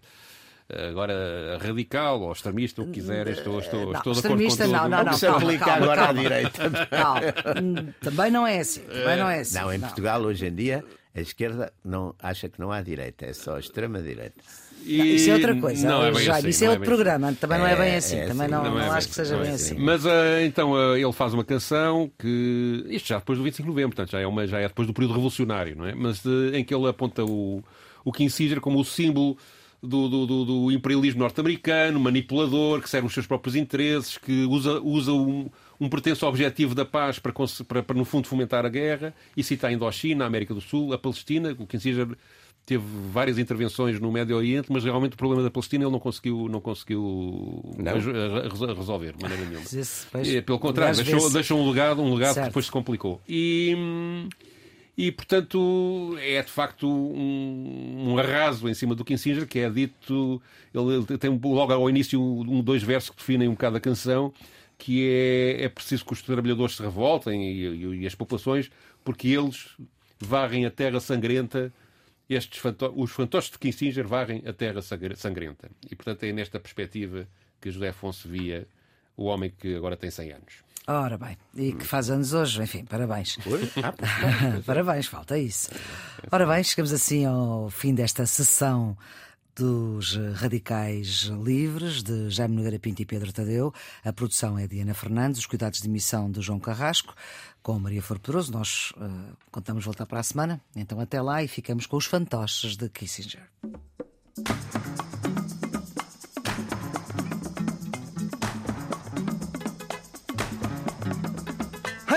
Speaker 3: Agora radical ou extremista, o que quiser, estou, estou,
Speaker 1: Não,
Speaker 3: estou de acordo com
Speaker 1: extremista
Speaker 3: tudo.
Speaker 1: não, não,
Speaker 2: O
Speaker 1: não.
Speaker 2: se aplica
Speaker 1: calma,
Speaker 2: agora
Speaker 1: calma.
Speaker 2: à direita.
Speaker 1: calma. Hum, Também não é assim. Também não é assim.
Speaker 2: Não, em
Speaker 1: Não.
Speaker 2: Portugal, hoje em dia, a esquerda não, acha que não há direita, é só a extrema-direita.
Speaker 3: E-
Speaker 1: Isso é outra coisa.
Speaker 3: Não é bem assim,
Speaker 1: isso é
Speaker 3: não
Speaker 1: outro
Speaker 3: assim.
Speaker 1: programa. Também não é bem
Speaker 2: É,
Speaker 1: assim.
Speaker 2: é
Speaker 1: Também
Speaker 2: assim,
Speaker 1: não,
Speaker 3: não
Speaker 1: não,
Speaker 3: é
Speaker 1: acho que seja
Speaker 2: assim,
Speaker 1: bem
Speaker 2: não é
Speaker 1: assim.
Speaker 3: Mas ah, então ah, ele faz uma canção que. Isto já depois do 25 de novembro, portanto já é, uma, já é depois do período revolucionário, não é? Mas eh, em que ele aponta o, o Kissinger como o símbolo do, do, do- do imperialismo norte-americano, manipulador, que serve os seus próprios interesses, que usa, usa um, um pretenso objetivo da paz para, para, para, no fundo, fomentar a guerra, e cita a Indochina, a América do Sul, a Palestina. O Kissinger teve várias intervenções no Médio Oriente, mas realmente o problema da Palestina ele não conseguiu, não conseguiu
Speaker 2: Não?
Speaker 3: a- resolver de maneira nenhuma. É, pelo contrário, deixou, deixou um legado, um legado que depois se complicou. E, E, portanto, é de facto um, um, arraso em cima do Kissinger, que é dito. Ele, ele tem logo ao início um, dois versos que definem um bocado a canção, que é, é preciso que os trabalhadores se revoltem e, e, e as populações, porque eles varrem a terra sangrenta estes fanto os fantoches de Kissinger varrem a terra sangrenta. E, portanto, é nesta perspectiva que José Afonso via o homem que agora tem 100 anos.
Speaker 1: Ora bem, e que faz anos hoje, enfim, parabéns. Ah, parabéns, falta isso. Ora bem, chegamos assim ao fim desta sessão dos Radicais Livres, de Jaime Nogueira Pinto e Pedro Tadeu. A produção é de Ana Fernandes, os cuidados de emissão de João Carrasco, com Maria For Pedroso. Nós uh, contamos voltar para a semana, então até lá e ficamos com os fantoches de Kissinger.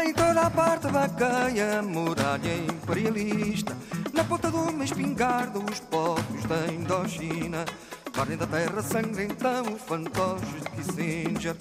Speaker 5: Em toda a parte vaqueia, muralha imperialista. Na ponta do uma espingarda, os povos da Indochina. Carne da terra sangrenta, o fantoche de Kissinger.